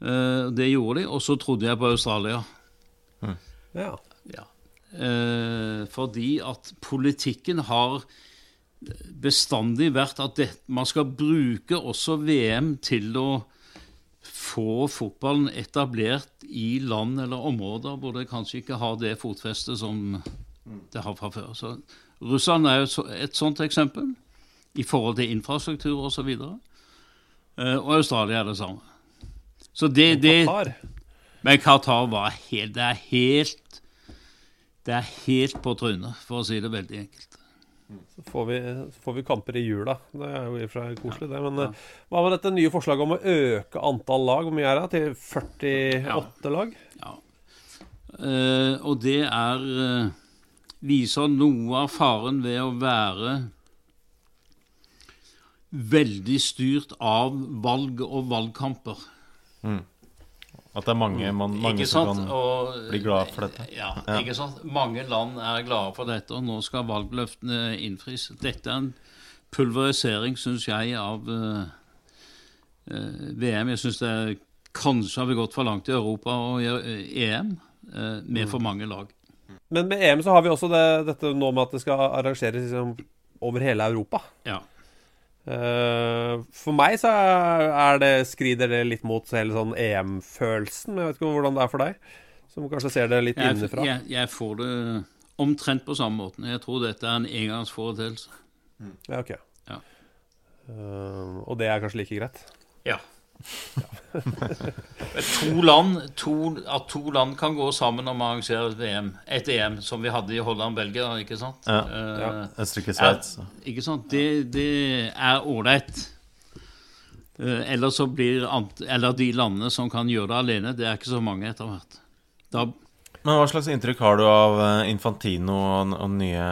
Eh, det gjorde de. Og så trodde jeg på Australia. Mm. Ja. ja. Eh, fordi at politikken har bestandig vært at det, man skal bruke også VM til å få fotballen etablert i land eller områder hvor det kanskje ikke har det fotfestet som det har fra før. Så Russland er jo et sånt eksempel i forhold til infrastruktur osv. Og, videre. og Australia er det samme. Så det, det Men Qatar var helt Det er helt Det er helt på trynet, for å si det veldig enkelt. Så får, vi, så får vi, kamper i jula. Det er jo i og for seg koselig, det. Men ja. Eh, hva med dette nye forslaget om å øke antall lag? Hvor mye er det? Til 48 ja. lag? Ja. Uh, og det er uh, Viser noe av faren ved å være veldig styrt av valg og valgkamper. Mm. At det er mange, man, mange som kan og, bli glad for dette. Ja, ja, ikke sant. Mange land er glade for dette, og nå skal valgløftene innfris. Dette er en pulverisering, syns jeg, av uh, uh, VM. Jeg syns det er, kanskje har vi gått for langt i Europa og i uh, EM uh, med for mange lag. Men med EM så har vi også det, dette nå med at det skal arrangeres liksom, over hele Europa. Ja. Uh, for meg så er det, skrider det litt mot hele sånn EM-følelsen. Jeg vet ikke hvordan det er for deg, som kanskje ser det litt jeg, innenfra. Jeg, jeg, får det omtrent på samme måten. Jeg tror dette er en engangsforeteelse. Mm. Ja, ok. Ja. Uh, og det er kanskje like greit? Ja. to land, to, at to land kan gå sammen om å arrangere et EM, et EM, som vi hadde i Holland-Belgia, ikke sant? Ja. Uh, ja. Østerrike-Sveits. Ikke sant? Det, det er ålreit. Uh, eller så blir Eller de landene som kan gjøre det alene, det er ikke så mange etter hvert. Da men Hva slags inntrykk har du av eh, Infantino og den nye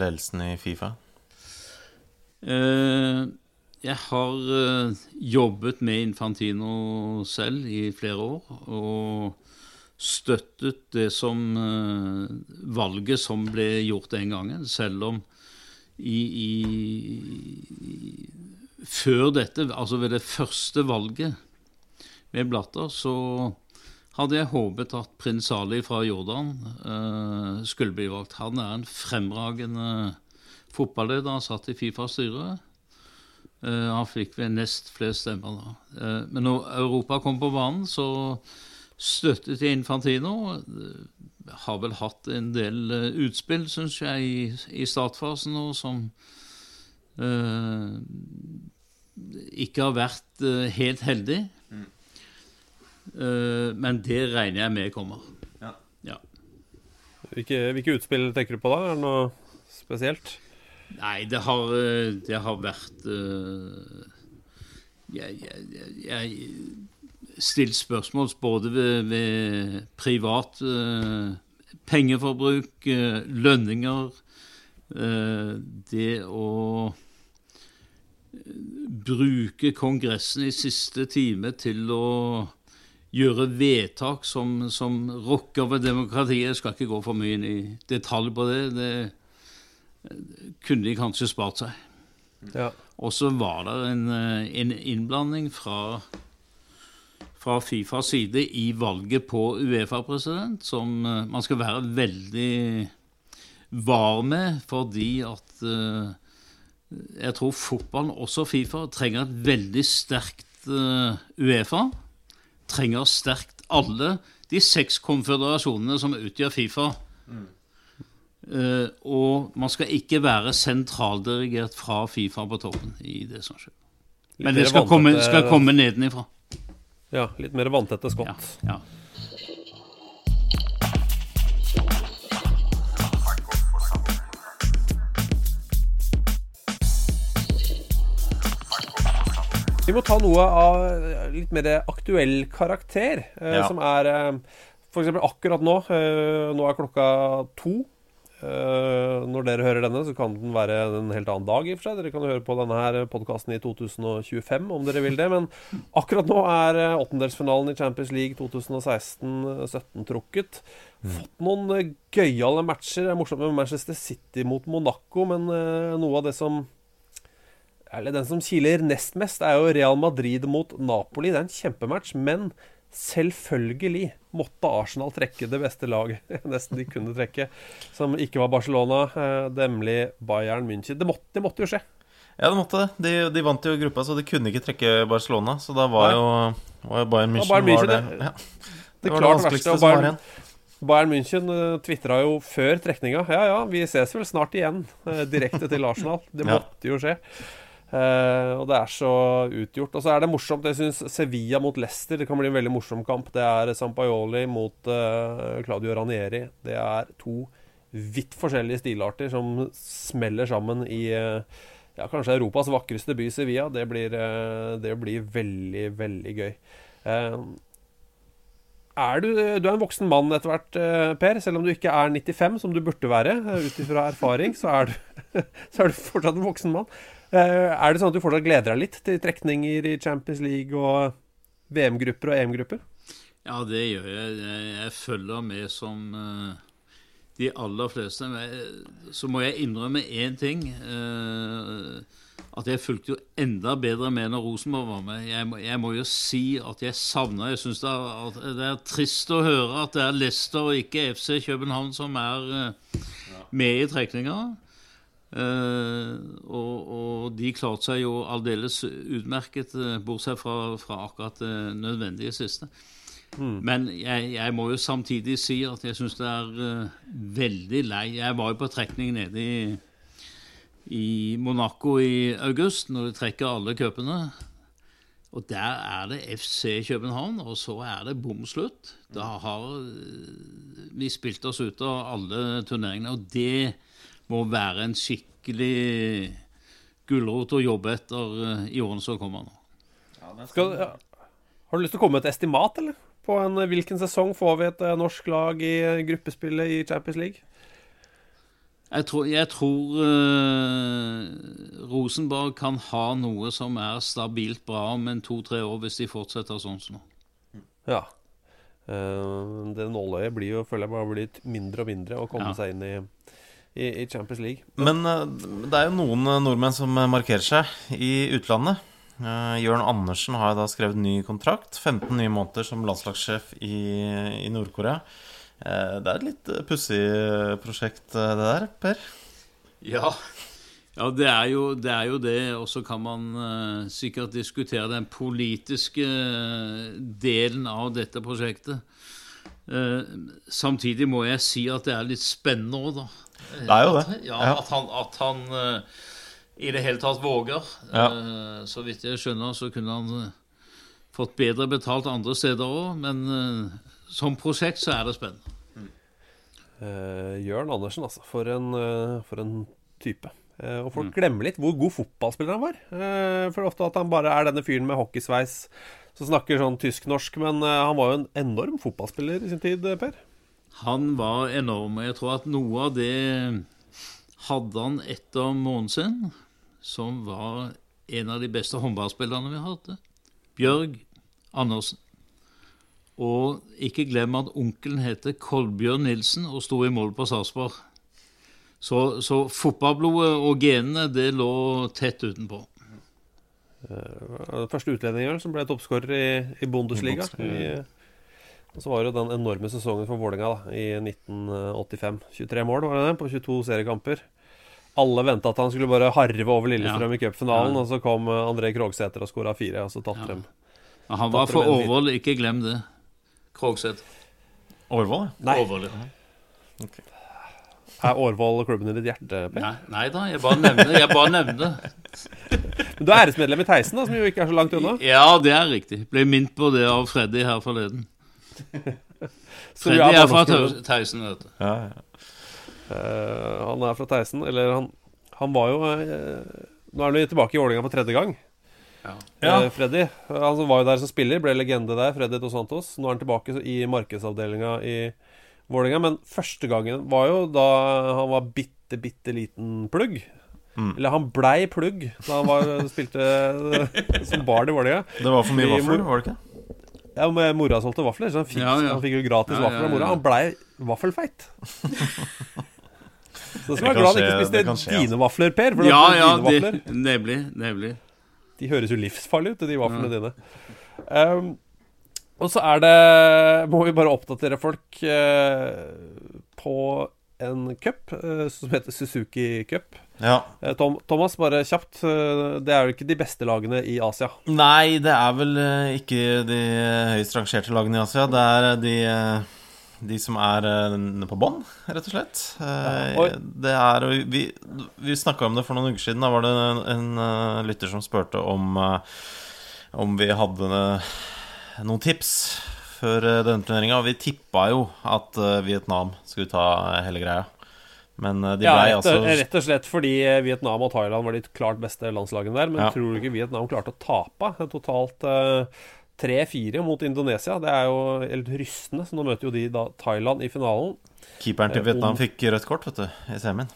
ledelsen i Fifa? Uh, jeg har uh, jobbet med Infantino selv i flere år. Og støttet det som uh, valget som ble gjort den gangen. Selv om i, i, Før dette, altså ved det første valget med Blatter, så hadde jeg håpet at prins Ali fra Jordan uh, skulle bli valgt. Han er en fremragende fotballeder. Han satt i Fifa-styret. Uh, han fikk vel nest flest stemmer da. Uh, men når Europa kom på banen, så støttet jeg Infantino. Har vel hatt en del utspill, syns jeg, i, i startfasen nå som ikke har vært helt heldig. Mm. Men det regner jeg med kommer. Ja. ja. Hvilke, hvilke, utspill tenker du på da? Er det noe spesielt? Nei, det har, eh, det har vært uh, Jeg, jeg, jeg stilt spørsmål både ved, ved privat uh, pengeforbruk, lønninger Det å bruke Kongressen i siste time til å gjøre vedtak som, som rokker ved demokratiet. Jeg skal ikke gå for mye inn i detalj på det. Det kunne de kanskje spart seg. Ja. Og så var det en, en innblanding fra, fra Fifas side i valget på Uefa-president som eh, man skal være veldig var med, fordi at uh, jeg tror fotballen, også Fifa, trenger et veldig sterkt uh, Uefa trenger sterkt alle de seks konføderasjonene som utgjør Fifa. Mm. Uh, og man skal ikke være sentraldirigert fra Fifa på toppen i det som skjer. Men det skal komme, skal komme nedenifra. Ja, litt mer vanntette skott. Ja, ja. Vi må ta noe av eh, litt mer aktuell karakter, eh, ja. som er eh, f.eks. akkurat nå. Eh, nå er klokka to. Eh, når dere hører denne, så kan den være en helt annen dag. i og for seg Dere kan høre på denne her podkasten i 2025 om dere vil det. Men akkurat nå er eh, åttendelsfinalen i Champions League 2016-17 trukket. Mm. Fått noen gøyale matcher. Det er morsomt med Manchester City mot Monaco, men noe av det som eller den som kiler nest mest, er jo Real Madrid mot Napoli. Det er en kjempematch, men selvfølgelig måtte Arsenal trekke det beste laget nesten de kunne trekke, som ikke var Barcelona, eh, nemlig Bayern München. Det måtte, det måtte, jo skje. Ja, det måtte det. De, de, vant jo gruppa, så de kunne ikke trekke Barcelona. Så da var jo, var jo Bayern München, Bayern München var det, ja. det, var det vanskeligste som var igjen. Bayern München uh, eh, tvitra jo før trekninga Ja ja, vi ses vel snart igjen. Uh, direkte til Arsenal. Det måtte jo skje. Uh, og det er så utgjort. Og så er det morsomt. Jeg syns Sevilla mot Leicester Det kan bli en veldig morsom kamp. Det er Sampaioli mot uh, Claudio Ranieri. Det er to vidt forskjellige stilarter som smeller sammen i uh, ja, kanskje Europas vakreste by, Sevilla. Det blir, det blir veldig, veldig gøy. Er du, du, er en voksen mann etter hvert, Per. Selv om du ikke er 95, som du burde være ut ifra erfaring, så er, du, så er du fortsatt en voksen mann. Eh, er det sånn at du fortsatt gleder deg litt til trekninger i Champions League og VM-grupper og EM-grupper? Ja, det gjør jeg. Jeg følger med som uh, de aller fleste. Så må jeg innrømme én ting. Uh, at jeg fulgte jo enda bedre med når Rosenborg var med. Jeg må, jeg må jo si at jeg savna Jeg syns det, det, er trist å høre at det er Leicester og ikke FC København som er uh, med i trekninga. Uh, og, og, de klarte seg jo aldeles utmerket, uh, bortsett fra, fra, akkurat det nødvendige siste. Mm. Men jeg, jeg, må jo samtidig si at jeg syns det er uh, veldig lei Jeg var jo på trekning nede i, i Monaco i august, når de trekker alle cupene. Og der er det FC København, og så er det bom slutt. Da har vi spilt oss ut av alle turneringene, og det må være en skikkelig gulrot å jobbe etter eh, i årene som kommer nå. Ja, Skal, ja. Har du lyst til å komme med et estimat, eller? På en, eh, hvilken sesong får vi et eh, norsk lag i gruppespillet i Champions League? Jeg tror, jeg tror uh, Rosenborg kan ha noe som er stabilt bra om en to-tre år, hvis de fortsetter sånn som nå. Ja. Uh, det nåløyet blir jo, føler jeg, bare blitt mindre og mindre å komme ja. seg inn i i, i Champions League. Men uh, det er jo noen uh, nordmenn som uh, markerer seg i utlandet. Uh, Jørn Andersen har da skrevet ny kontrakt. 15 nye måneder som landslagssjef i, i Nord-Korea. Uh, det er et litt pussig prosjekt, det der, Per? Ja, ja det, er jo, det er jo det. Og så kan man uh, sikkert diskutere den politiske delen av dette prosjektet. samtidig må jeg si at det er litt spennende òg, da. Det er jo det. At, ja, At han, at han i det hele tatt våger. Ja. Uh, så vidt jeg skjønner, så kunne han uh, fått bedre betalt andre steder òg. Men uh, som prosjekt så er det spennende. Mm. Jørn Andersen, altså. For en, for en type. og folk mm. glemmer litt hvor god fotballspiller han var. for ofte at han bare er denne fyren med hockeysveis som snakker sånn tysk-norsk. Men han var jo en enorm fotballspiller i sin tid, Per. Han var enorm. og Jeg tror at noe av det hadde han etter Månesen som var en av de beste håndballspillerne vi hadde. Bjørg Andersen. Og ikke glem at onkelen heter Kolbjørn Nilsen og sto i mål på Sarpsborg. Så, så fotballblodet og genene, det lå tett utenpå. Uh, første utlendingen som ble toppskårer i, i Bundesliga. I, og så var det jo den enorme sesongen for Vålerenga i 1985. 23 mål var det på 22 seriekamper. Alle venta at han skulle bare harve over Lillestrøm ja. i cupfinalen, ja. og så kom eh, André Krogsæter og skåra fire, og så tatt ja. dem. Ja, han var for Årvoll, ikke glem det. Krogsæter. Årvoll? Nei. Årvoll, ja. Okay. Er Årvoll klubben i ditt hjerte? Per? Nei, nei, da, jeg bare nevner jeg bare nevner. Men du er æresmedlem i Theisen, da, som jo ikke er så langt unna? Ja, det er riktig. Ble minnet på det av Freddy her forleden. Freddy er fra Theisen, vet du. Ja, ja. Uh, han er fra Theisen. Eller han, han var jo uh, Nå er han tilbake i Vålerenga for tredje gang. Ja. Uh, Freddy han var jo der som spiller, ble legende der. Freddy Dos Santos. Nå er han tilbake i markedsavdelinga i Vålerenga. Men første gangen var jo da han var bitte, bitte liten plugg. Mm. Eller han blei plugg da han var, spilte som barn i Vålerenga. Det var for mye vaffel, var det ikke? Ja, med Mora solgte vafler, så han fikk, ja, ja. Han fikk jo gratis vafler av mora. Han blei vaffelfeit. Så du skal være glad han ikke spiste dine vafler, Per. For ja, ja, de, nemlig, nemlig. De høres jo livsfarlige ut, de vaflene ja. dine. Um, og så er det Må vi bare oppdatere folk uh, på en cup uh, som heter Suzuki Cup. Ja. Uh, Tom, Thomas, bare kjapt. det er jo ikke de beste lagene i Asia? Nei, det er vel ikke de høyest rangerte lagene i Asia. Det er de de som er på bånn, rett og slett. Uh, det er Vi, vi snakka om det for noen uker siden. Da var det en, en lytter som spurte om Om vi hadde noen tips før denne turneringa. Vi tippa jo at Vietnam skulle ta hele greia. Men de ja, rett, altså Rett og slett fordi Vietnam og Thailand var de klart beste landslagene der. Men ja. tror du ikke Vietnam klarte å tape totalt 3-4 mot Indonesia. Det er jo helt rystende. Så nå møter jo de da Thailand i finalen. Keeperen til Vietnam Vietnam fikk rødt kort vet du, i semien.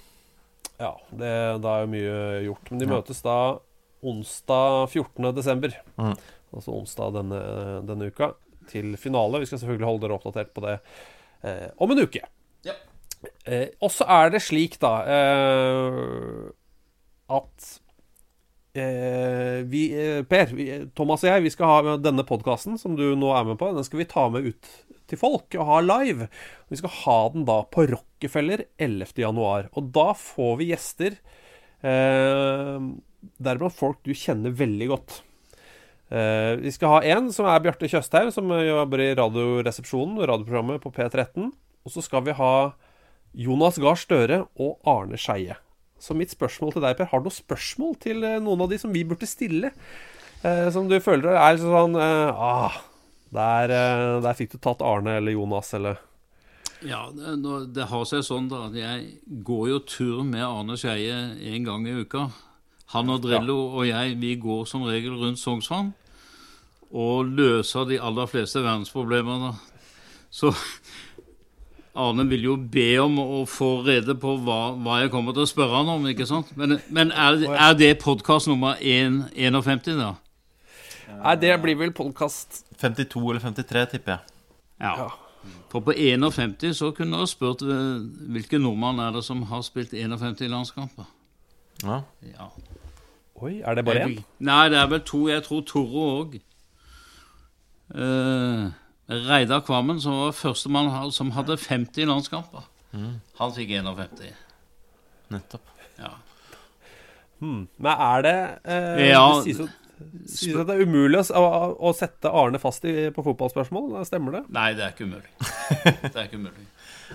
Ja, det, da er jo mye gjort. Men de ja. møtes da onsdag 14.12. Mm. Altså onsdag denne, denne, uka, til finale. Vi skal selvfølgelig holde dere oppdatert på det eh, om en uke. Ja. Eh, og så er det slik, da, eh, at Eh, vi, eh, per, vi, Thomas og jeg, vi skal ha denne podkasten som du nå er med på, den skal vi ta med ut til folk og ha live. Vi skal ha den da på Rockefeller 11.11. Og da får vi gjester, eh, deriblant folk du kjenner veldig godt. Eh, vi skal ha en som er Bjarte Tjøstheim, som jobber i Radioresepsjonen, radioprogrammet på P13. Og så skal vi ha Jonas Gahr Støre og Arne Skeie. Så mitt spørsmål til deg, Per, har du noen spørsmål til eh, noen av de som vi burde stille? Eh, som du føler er sånn eh, ah, der, eh, der, fikk du tatt Arne eller Jonas, eller Ja, det, det, har seg sånn da at jeg går jo tur med Arne Skeie en gang i uka. Han og Drillo ja. og jeg, vi går som regel rundt Sognsvann og løser de aller fleste verdensproblemene. Så Arne vil jo be om å få rede på hva, hva, jeg kommer til å spørre han om. ikke sant? Men, men er, er, det podkast nummer 1, 51, da? Nei, det blir vel podkast 52 eller 53, tipper jeg. Ja. For på 51 så kunne du spurt eh, hvilke nordmann er det som har spilt 51 landskamper. Ja. ja. Oi, er det bare én? Nei, det er vel to. Jeg tror Toro òg. Uh, Reidar Kvammen, som var førstemann som hadde 50 landskamper. Mm. Han fikk 51. Nettopp. Ja. Hmm. Men er det eh, Ja. Det sies, jo, sies at det er umulig å, å, å sette Arne fast i, på fotballspørsmål. Stemmer det? Nei, det er ikke umulig. Det er ikke umulig.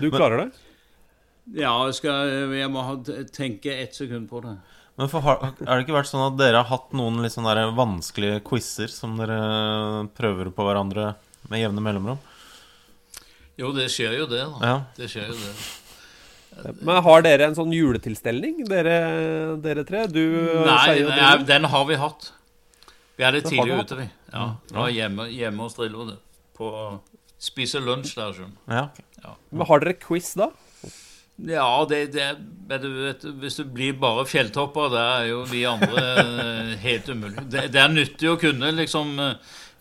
Du klarer det? Ja, jeg, skal, jeg må ha, tenke ett sekund på det. Men for, har, er det ikke vært sånn at dere har hatt noen litt sånne vanskelige quizer som dere prøver på hverandre med jevne mellomrom? Jo, det skjer jo det, da. Ja. Det skjer jo det. Men har dere en sånn juletilstelning, dere, dere tre? Du, Nei, nei, den har vi hatt. Vi er det Det tidlig ute, vi. Ja, det var hjemme, hjemme hos Drillo. På Spise lunsj der, skjønner. Ja, Ja. Men har dere quiz da? Ja, det, det men du vet, Hvis du blir bare fjelltopper, det er jo vi andre eh, helt umulig. Det, det er nyttig å kunne liksom eh,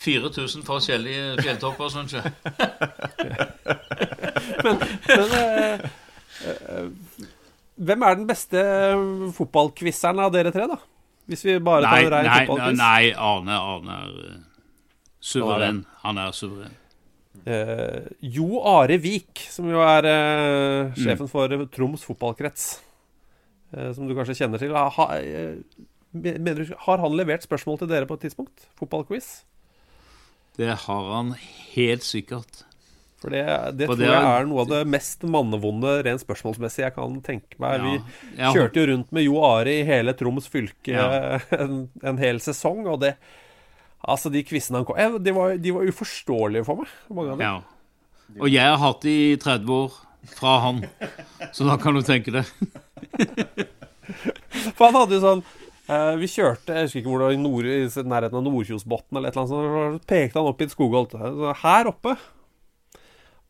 4000 forskjellige fjelltopper, syns jeg. Men eh, eh, hvem er den beste fotballquizeren av dere tre, da? Hvis vi bare tar Nei, en rein fotballquiz. nei, Arne, Arne er eh, suveren. Han er suveren. Eh, jo Are Vik, som jo er Mm. sjefen for Troms fotballkrets, eh, som du kanskje kjenner til, ha, mener du, har han levert spørsmål til dere på et tidspunkt? Fotballquiz? Det har han helt sikkert. For det, det tror det jeg er- er noe av det mest mannevonde rent spørsmålsmessig jeg kan tenke meg. Ja. Vi kjørte jo rundt med Jo Are i hele Troms fylke Ja. en, en hel sesong, og det Altså, de quizene han kom eh, de var, de var uforståelige for meg, mange av dem. Ja. Og jeg har hatt de i 30 år fra han, så da kan du tenke det. For han hadde jo sånn eh, Vi kjørte jeg husker ikke hvor det var, i, nord, i nærheten av Nordkjosbotn eller et eller annet sånt. Så pekte han opp i et skogholt. Så Her oppe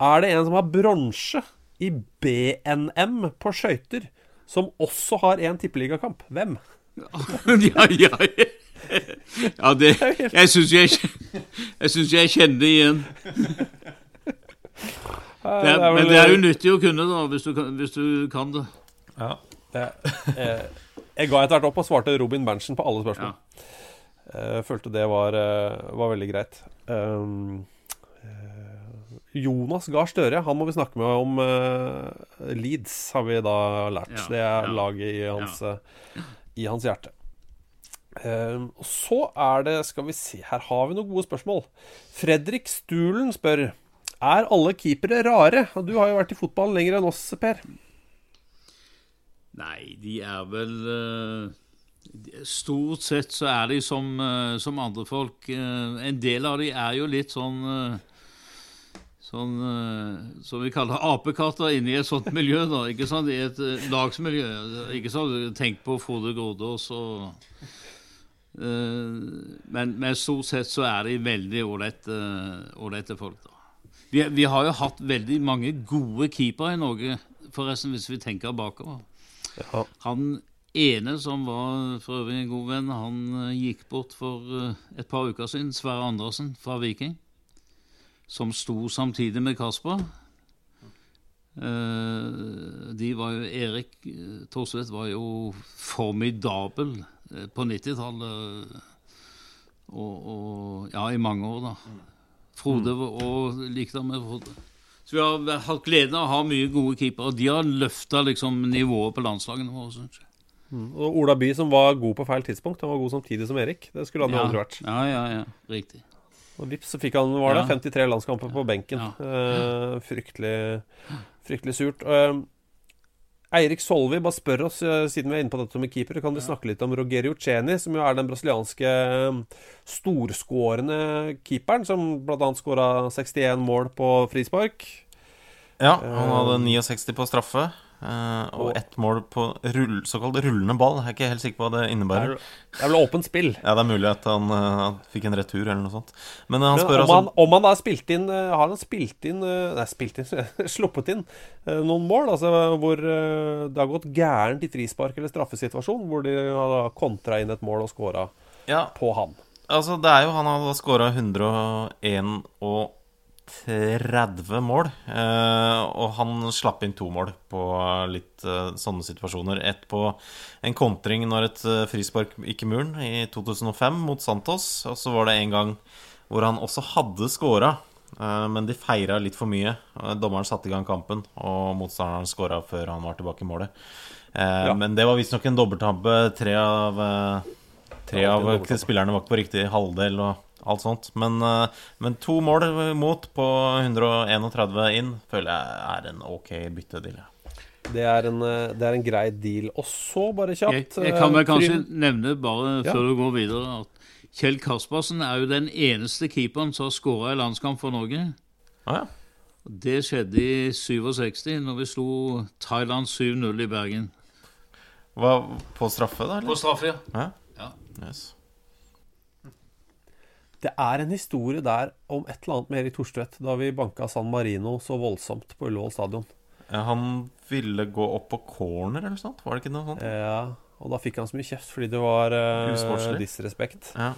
er det en som har bronse i BNM på skøyter, som også har en tippeligakamp. Hvem? ja, ja, ja det Jeg syns jeg, jeg, synes jeg kjenner det igjen. Det er, men det er jo nyttig å kunne, da, hvis du kan, hvis du kan det. Ja. det eh, jeg ga etter hvert opp og svarte Robin Berntsen på alle spørsmål. Jeg følte det var, uh, var veldig greit. Um, Jonas Gahr Støre, han må vi snakke med om Leeds, har vi da lært. Ja, det er ja. laget i hans, i hans hjerte. Um, og så er det Skal vi se, her har vi noen gode spørsmål. Fredrik Stulen spør Er alle keepere rare. Og Du har jo vært i fotball lenger enn oss, Per. Nei, de er vel eh, Stort sett så er de som, eh, som andre folk. Eh, en del av de er jo litt sånn Sånn som vi kaller apekatter inni et sånt miljø, da. Ikke sant? I et lagsmiljø. Ikke sant? Tenk på Frode Grodås og men, men stort sett så er de veldig ålreite folk, da. Vi, vi har jo hatt veldig mange gode keepere i Norge, forresten, hvis vi tenker bakover. Han ene som var for øvrig en god venn, han eh, gikk bort for eh, et par uker siden. Sverre Andersen fra Viking. Som sto samtidig med Kasper. Eh, de var jo Erik Thorsvedt var jo formidabel på 90-tallet. Og, og Ja, i mange år, da. Frode og likte han med Frode. Så vi har hatt gleden av å ha mye gode keepere. Og de har løfta liksom nivået på landslagene våre, syns jeg. Mm. Og Ola By, som var god på feil tidspunkt. Han var god samtidig som Erik. Det skulle han jo Ja. aldri vært. Ja, ja, ja. Riktig. Og vips, så fikk han var det, Ja. 53 landskamper på benken. Eh, fryktelig, fryktelig surt. Eh, Eirik Solvi bare spør oss, eh, siden vi er inne på dette med keepere, kan du snakke litt om Rogerio Ceni, som jo er den brasilianske eh, storskårende keeperen, som bl.a. skåra 61 mål på frispark. Ja, han hadde 69 på straffe. Eh, og og- ett mål på rull, såkalt rullende ball. Jeg er ikke helt sikker på hva det innebærer. Det er vel åpent spill. Ja, det er mulig at han, uh, han fikk en retur eller noe sånt. Men eh, han Men spør om, altså han, om han har spilt inn Har han spilt inn Nei, spilt inn sluppet inn noen mål? Altså hvor det har gått gærent i frispark eller straffesituasjon, hvor de har kontra inn et mål og scora Ja. på han. Altså, det er jo Han hadde skåra 181 30 mål. Eh, og han slapp inn to mål på litt eh, sånne situasjoner. Ett på en kontring når et eh, frispark gikk i muren i 2005 mot Santos. Og så var det en gang hvor han også hadde scora, men de feira litt for mye. Dommeren satte i gang kampen, og motstanderen scora før han var tilbake i målet. Ja. Men det var visstnok en dobbelttabbe. Tre av Tre av er spillerne var ikke på riktig halvdel og alt sånt. Men, eh, men to mål mot på 131 inn føler jeg er en ok byttedeal. ja. Det er, en, eh, det er en grei deal. Og så, bare kjapt jeg kan vel eh, kanskje Trym- nevne, bare Ja. før du går videre, at Kjell Kaspersen er jo den eneste keeperen som har skåra i landskamp for Norge. Ah, ja. Det skjedde i 67, når vi slo Thailand 7-0 i Bergen. Hva, på straffe, da? eller? På straffe, ja. ja. Ja. Yes. Det er en historie der om et eller annet med Erik Thorstvedt da vi banka San Marino så voldsomt på Ullevål stadion. Ja, Han ville gå opp på corner eller noe sånt? Var det ikke noe sånt? Ja, og da fikk han så mye kjeft fordi det var uh, disrespekt. Ja.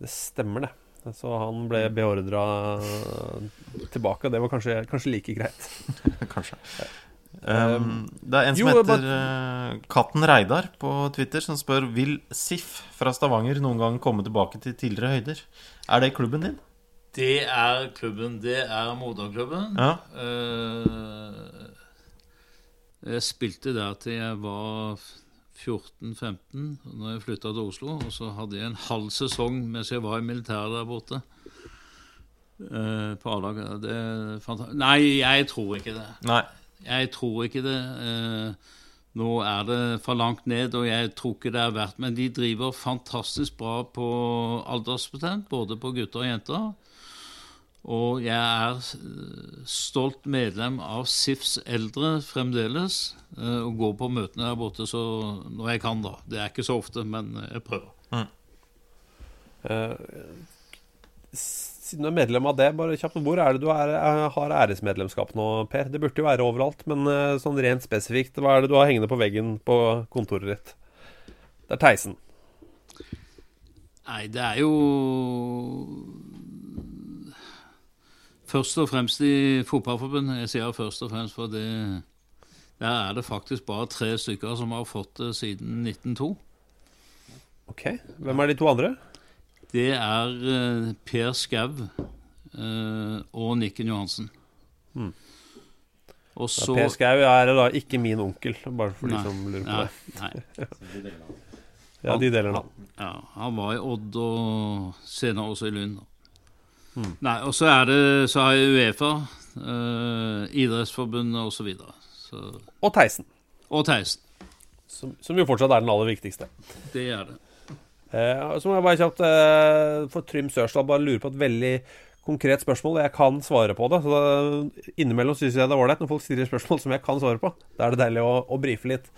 Det stemmer, det. Så han ble beordra tilbake, og det var kanskje, kanskje like greit. Kanskje. Um, det er en som jo, heter but- eh, Katten Reidar på Twitter, som spør Vil Sif fra Stavanger noen gang komme tilbake til tidligere høyder. Er det klubben din? Det er klubben. Det er moderklubben. Ja. Eh, jeg spilte der til jeg var 14-15, når jeg flytta til Oslo. Og så hadde jeg en halv sesong mens jeg var i militæret der borte. eh, på A-laget. Er Nei, jeg tror ikke det. Nei. Jeg tror ikke det. Eh, nå er det for langt ned, og jeg tror ikke det er verdt Men de driver fantastisk bra på aldersbestemt, både på gutter og jenter. Og jeg er eh, stolt medlem av SIFs eldre fremdeles. eh, Og går på møtene der borte så når jeg kan, da. Det er ikke så ofte, men jeg prøver. Eh, siden du er medlem av det, bare kjapt, hvor er det du er, er, har æresmedlemskap nå, Per? Det burde jo være overalt, men eh, sånn rent spesifikt, hva er det du har hengende på veggen på kontoret ditt? Det er Theisen. Nei, det er jo Først og fremst i Fotballforbundet. Jeg sier først og fremst for det Der er det faktisk bare tre stykker som har fått det siden 1902. Ok, Hvem er de to andre? Det er eh, Per Skau eh, og Nikken Johansen. Mm. Og Ja, per Skau er da ikke min onkel, bare for de som lurer på nei, det. nei. ja, de deler navn. Ja, han var i Odd og senere også i Lund. Mm. Nei, og så er det Så har jeg Uefa, eh, Idrettsforbundet osv. Så, Og Theisen. og Theisen. Som, som jo fortsatt er den aller viktigste. Det er det. Eh, så må jeg bare kjapt eh, For Trym Sørsdal bare lurer på et veldig konkret spørsmål. Jeg kan svare på det. Så Innimellom syns jeg det er ålreit når folk stiller spørsmål som jeg kan svare på. Da er det deilig å, å brife litt.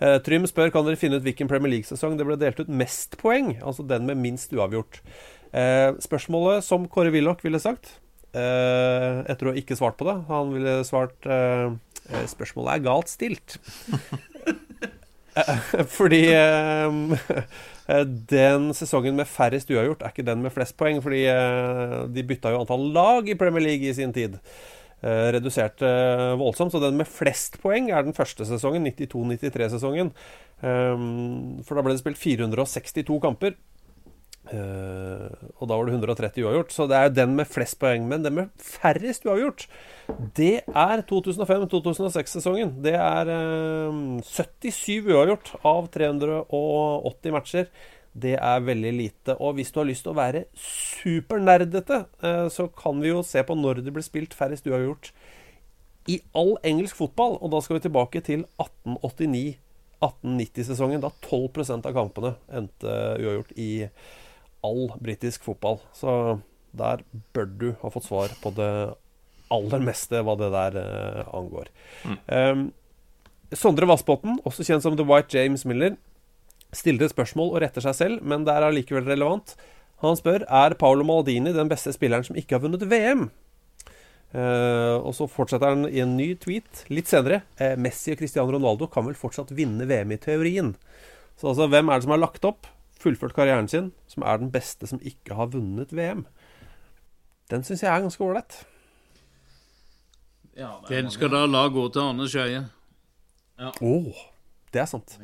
Eh, Trym spør kan dere finne ut hvilken Premier League-sesong det ble delt ut mest poeng. Altså den med minst uavgjort. Eh, spørsmålet som Kåre Willoch ville sagt, eh, etter å ha ikke svart på det Han ville svart eh, Spørsmålet er galt stilt. Fordi den sesongen med færrest uavgjort er ikke den med flest poeng. Fordi eh, de bytta jo antall lag i Premier League i sin tid. Eh, reduserte voldsomt. Så den med flest poeng er den første sesongen, 92-93-sesongen. Um, for da ble det spilt 462 kamper. Uh, og da var det 130 uavgjort. Så det er jo den med flest poeng. Men den med færrest uavgjort, det er 2005-2006-sesongen. Det er eh, 77 uavgjort av 380 matcher. Det er veldig lite. Og hvis du har lyst til å være supernerdete, eh, så kan vi jo se på når det blir spilt færrest uavgjort i all engelsk fotball. Og da skal vi tilbake til 1889. 1890-sesongen, da 12% av kampene endte uavgjort i all britisk fotball. Så der bør du ha fått svar på det aller meste hva det der uh, angår. Um, Sondre Vassbotn, også kjent som The White James Miller, stiller et spørsmål og retter seg selv, men det er allikevel relevant. Han spør er Paolo Maldini den beste spilleren som ikke har vunnet VM. Uh, og så fortsetter han i en ny tweet litt senere. Uh, Messi og Cristiano Ronaldo kan vel fortsatt vinne VM i teorien. Så altså, hvem er det som har lagt opp, fullført karrieren sin, som er den beste som ikke har vunnet VM? Den syns jeg er ganske ålreit. Den skal da la gå til Arne Skeie. Ja. Oh, det er sant.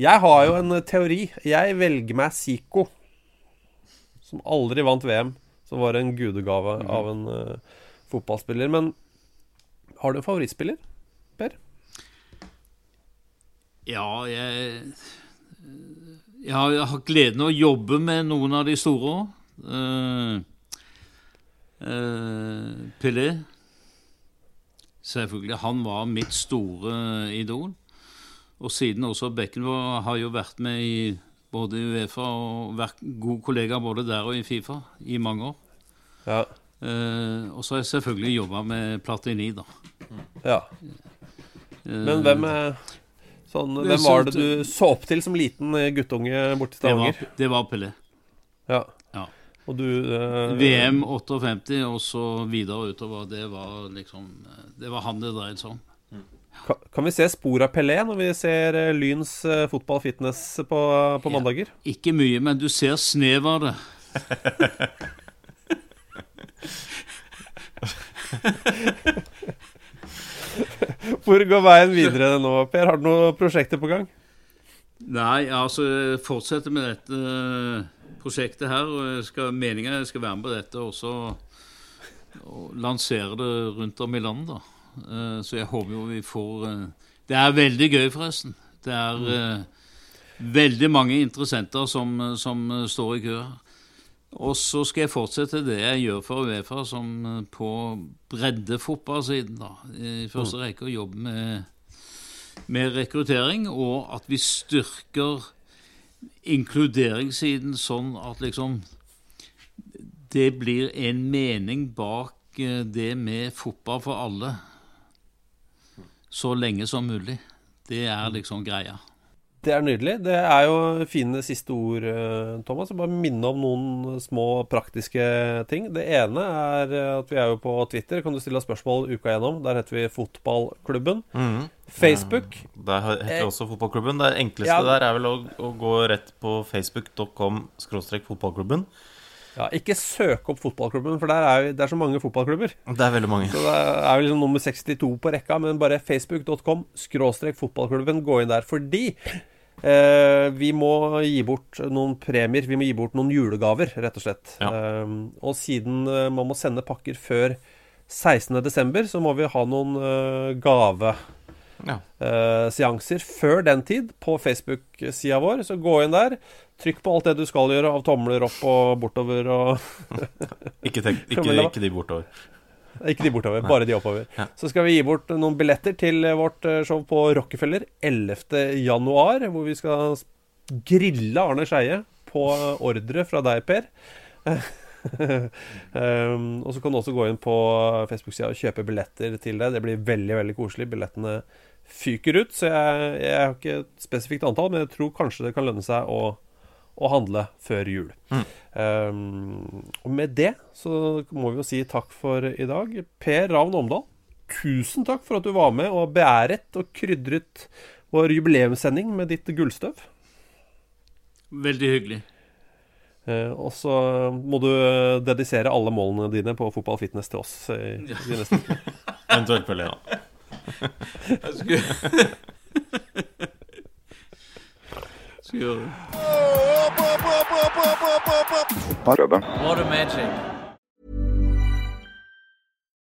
Jeg har jo en teori. Jeg velger meg Zico, som aldri vant VM. Som var en gudegave mm. av en uh, fotballspiller. Men har du en favorittspiller, Per? Ja, jeg Jeg har, jeg har gleden av å jobbe med noen av de store òg. Uh, uh, Pelé Selvfølgelig. Han var mitt store idol. Og siden også Beckenbauer har jo vært med i både i Uefa og vært god kollega både der og i Fifa i mange år. Ja. Eh, og så har jeg selvfølgelig jobba med Platini, da. Ja. Men hvem, sånn, hvem var det du så opp til som liten guttunge borte i Stavanger? Det var, det var Pelé. Ja. Og du eh, VM 58 og så videre utover. Det var liksom Det var han det dreide seg om. Kan, kan vi se spor av Pelé når vi ser uh, Lyns uh, fotball-fitness på, på ja, mandager? Ikke mye, men du ser snev av det. Hvor går veien videre nå, Per? Har du noen prosjekter på gang? Nei, altså fortsette med dette prosjektet her. og skal, Meninga jeg skal være med på dette og lansere det rundt om i landet. da. Uh, så jeg håper jo vi får uh, Det er veldig gøy, forresten. Det er mm. veldig mange interessenter som, som står i kø. Og så skal jeg fortsette det jeg gjør for Uefa, som på breddefotballsiden, da. I første mm. rekke å jobbe med, med rekruttering, og at vi styrker inkluderingssiden sånn at liksom det blir en mening bak eh, det med fotball for alle så lenge som mulig. Det er liksom greia. Det er nydelig. Det er jo fine siste ord, eh, Thomas. Jeg bare minne om noen små praktiske ting. Det ene er at vi er jo på Twitter. Kan du stille spørsmål uka gjennom? Der heter vi Fotballklubben. Mm. Facebook. Ja, der heter vi også Fotballklubben. Det enkleste ja. der er vel å, å gå rett på facebook.com fotballklubben. Ja, Ikke søk opp fotballklubben, for der er det er så mange fotballklubber. Det er veldig mange. Så det er vel liksom nummer 62 på rekka, men bare facebook.com skråstrek fotballklubben. Gå inn der fordi Eh, vi må gi bort noen premier. Vi må gi bort noen julegaver, rett og slett. Ja. Eh, og siden eh, man må sende pakker før 16.12., så må vi ha noen uh, gaveseanser ja. før den tid på Facebook-sida vår. Så gå inn der. Trykk på alt det du skal gjøre av tomler opp og bortover og ikke, tenk, ikke, ikke de bortover. Ikke de bortover, bare de oppover. Ja. Så skal vi gi bort noen billetter til vårt eh, show på Rockefeller 11.1, hvor vi skal grille Arne Skeie på ordre fra deg, Per. um, og så kan du også gå inn på Facebook-sida og kjøpe billetter til det. Det blir veldig veldig koselig. Billettene fyker ut, så jeg, jeg har ikke et spesifikt antall, men jeg tror kanskje det kan lønne seg å å handle før jul. Mm. Um, og med det så må vi jo si takk for i dag. Per Ravn Omdal, tusen takk for at du var med og beæret og krydret vår jubileumssending med ditt gullstøv. Veldig hyggelig. Uh, og så må du dedisere alle målene dine på fotball fitness til oss i, ja. i neste. Eventuelt på da. Jeg skulle Skal gjøre det. What a magic.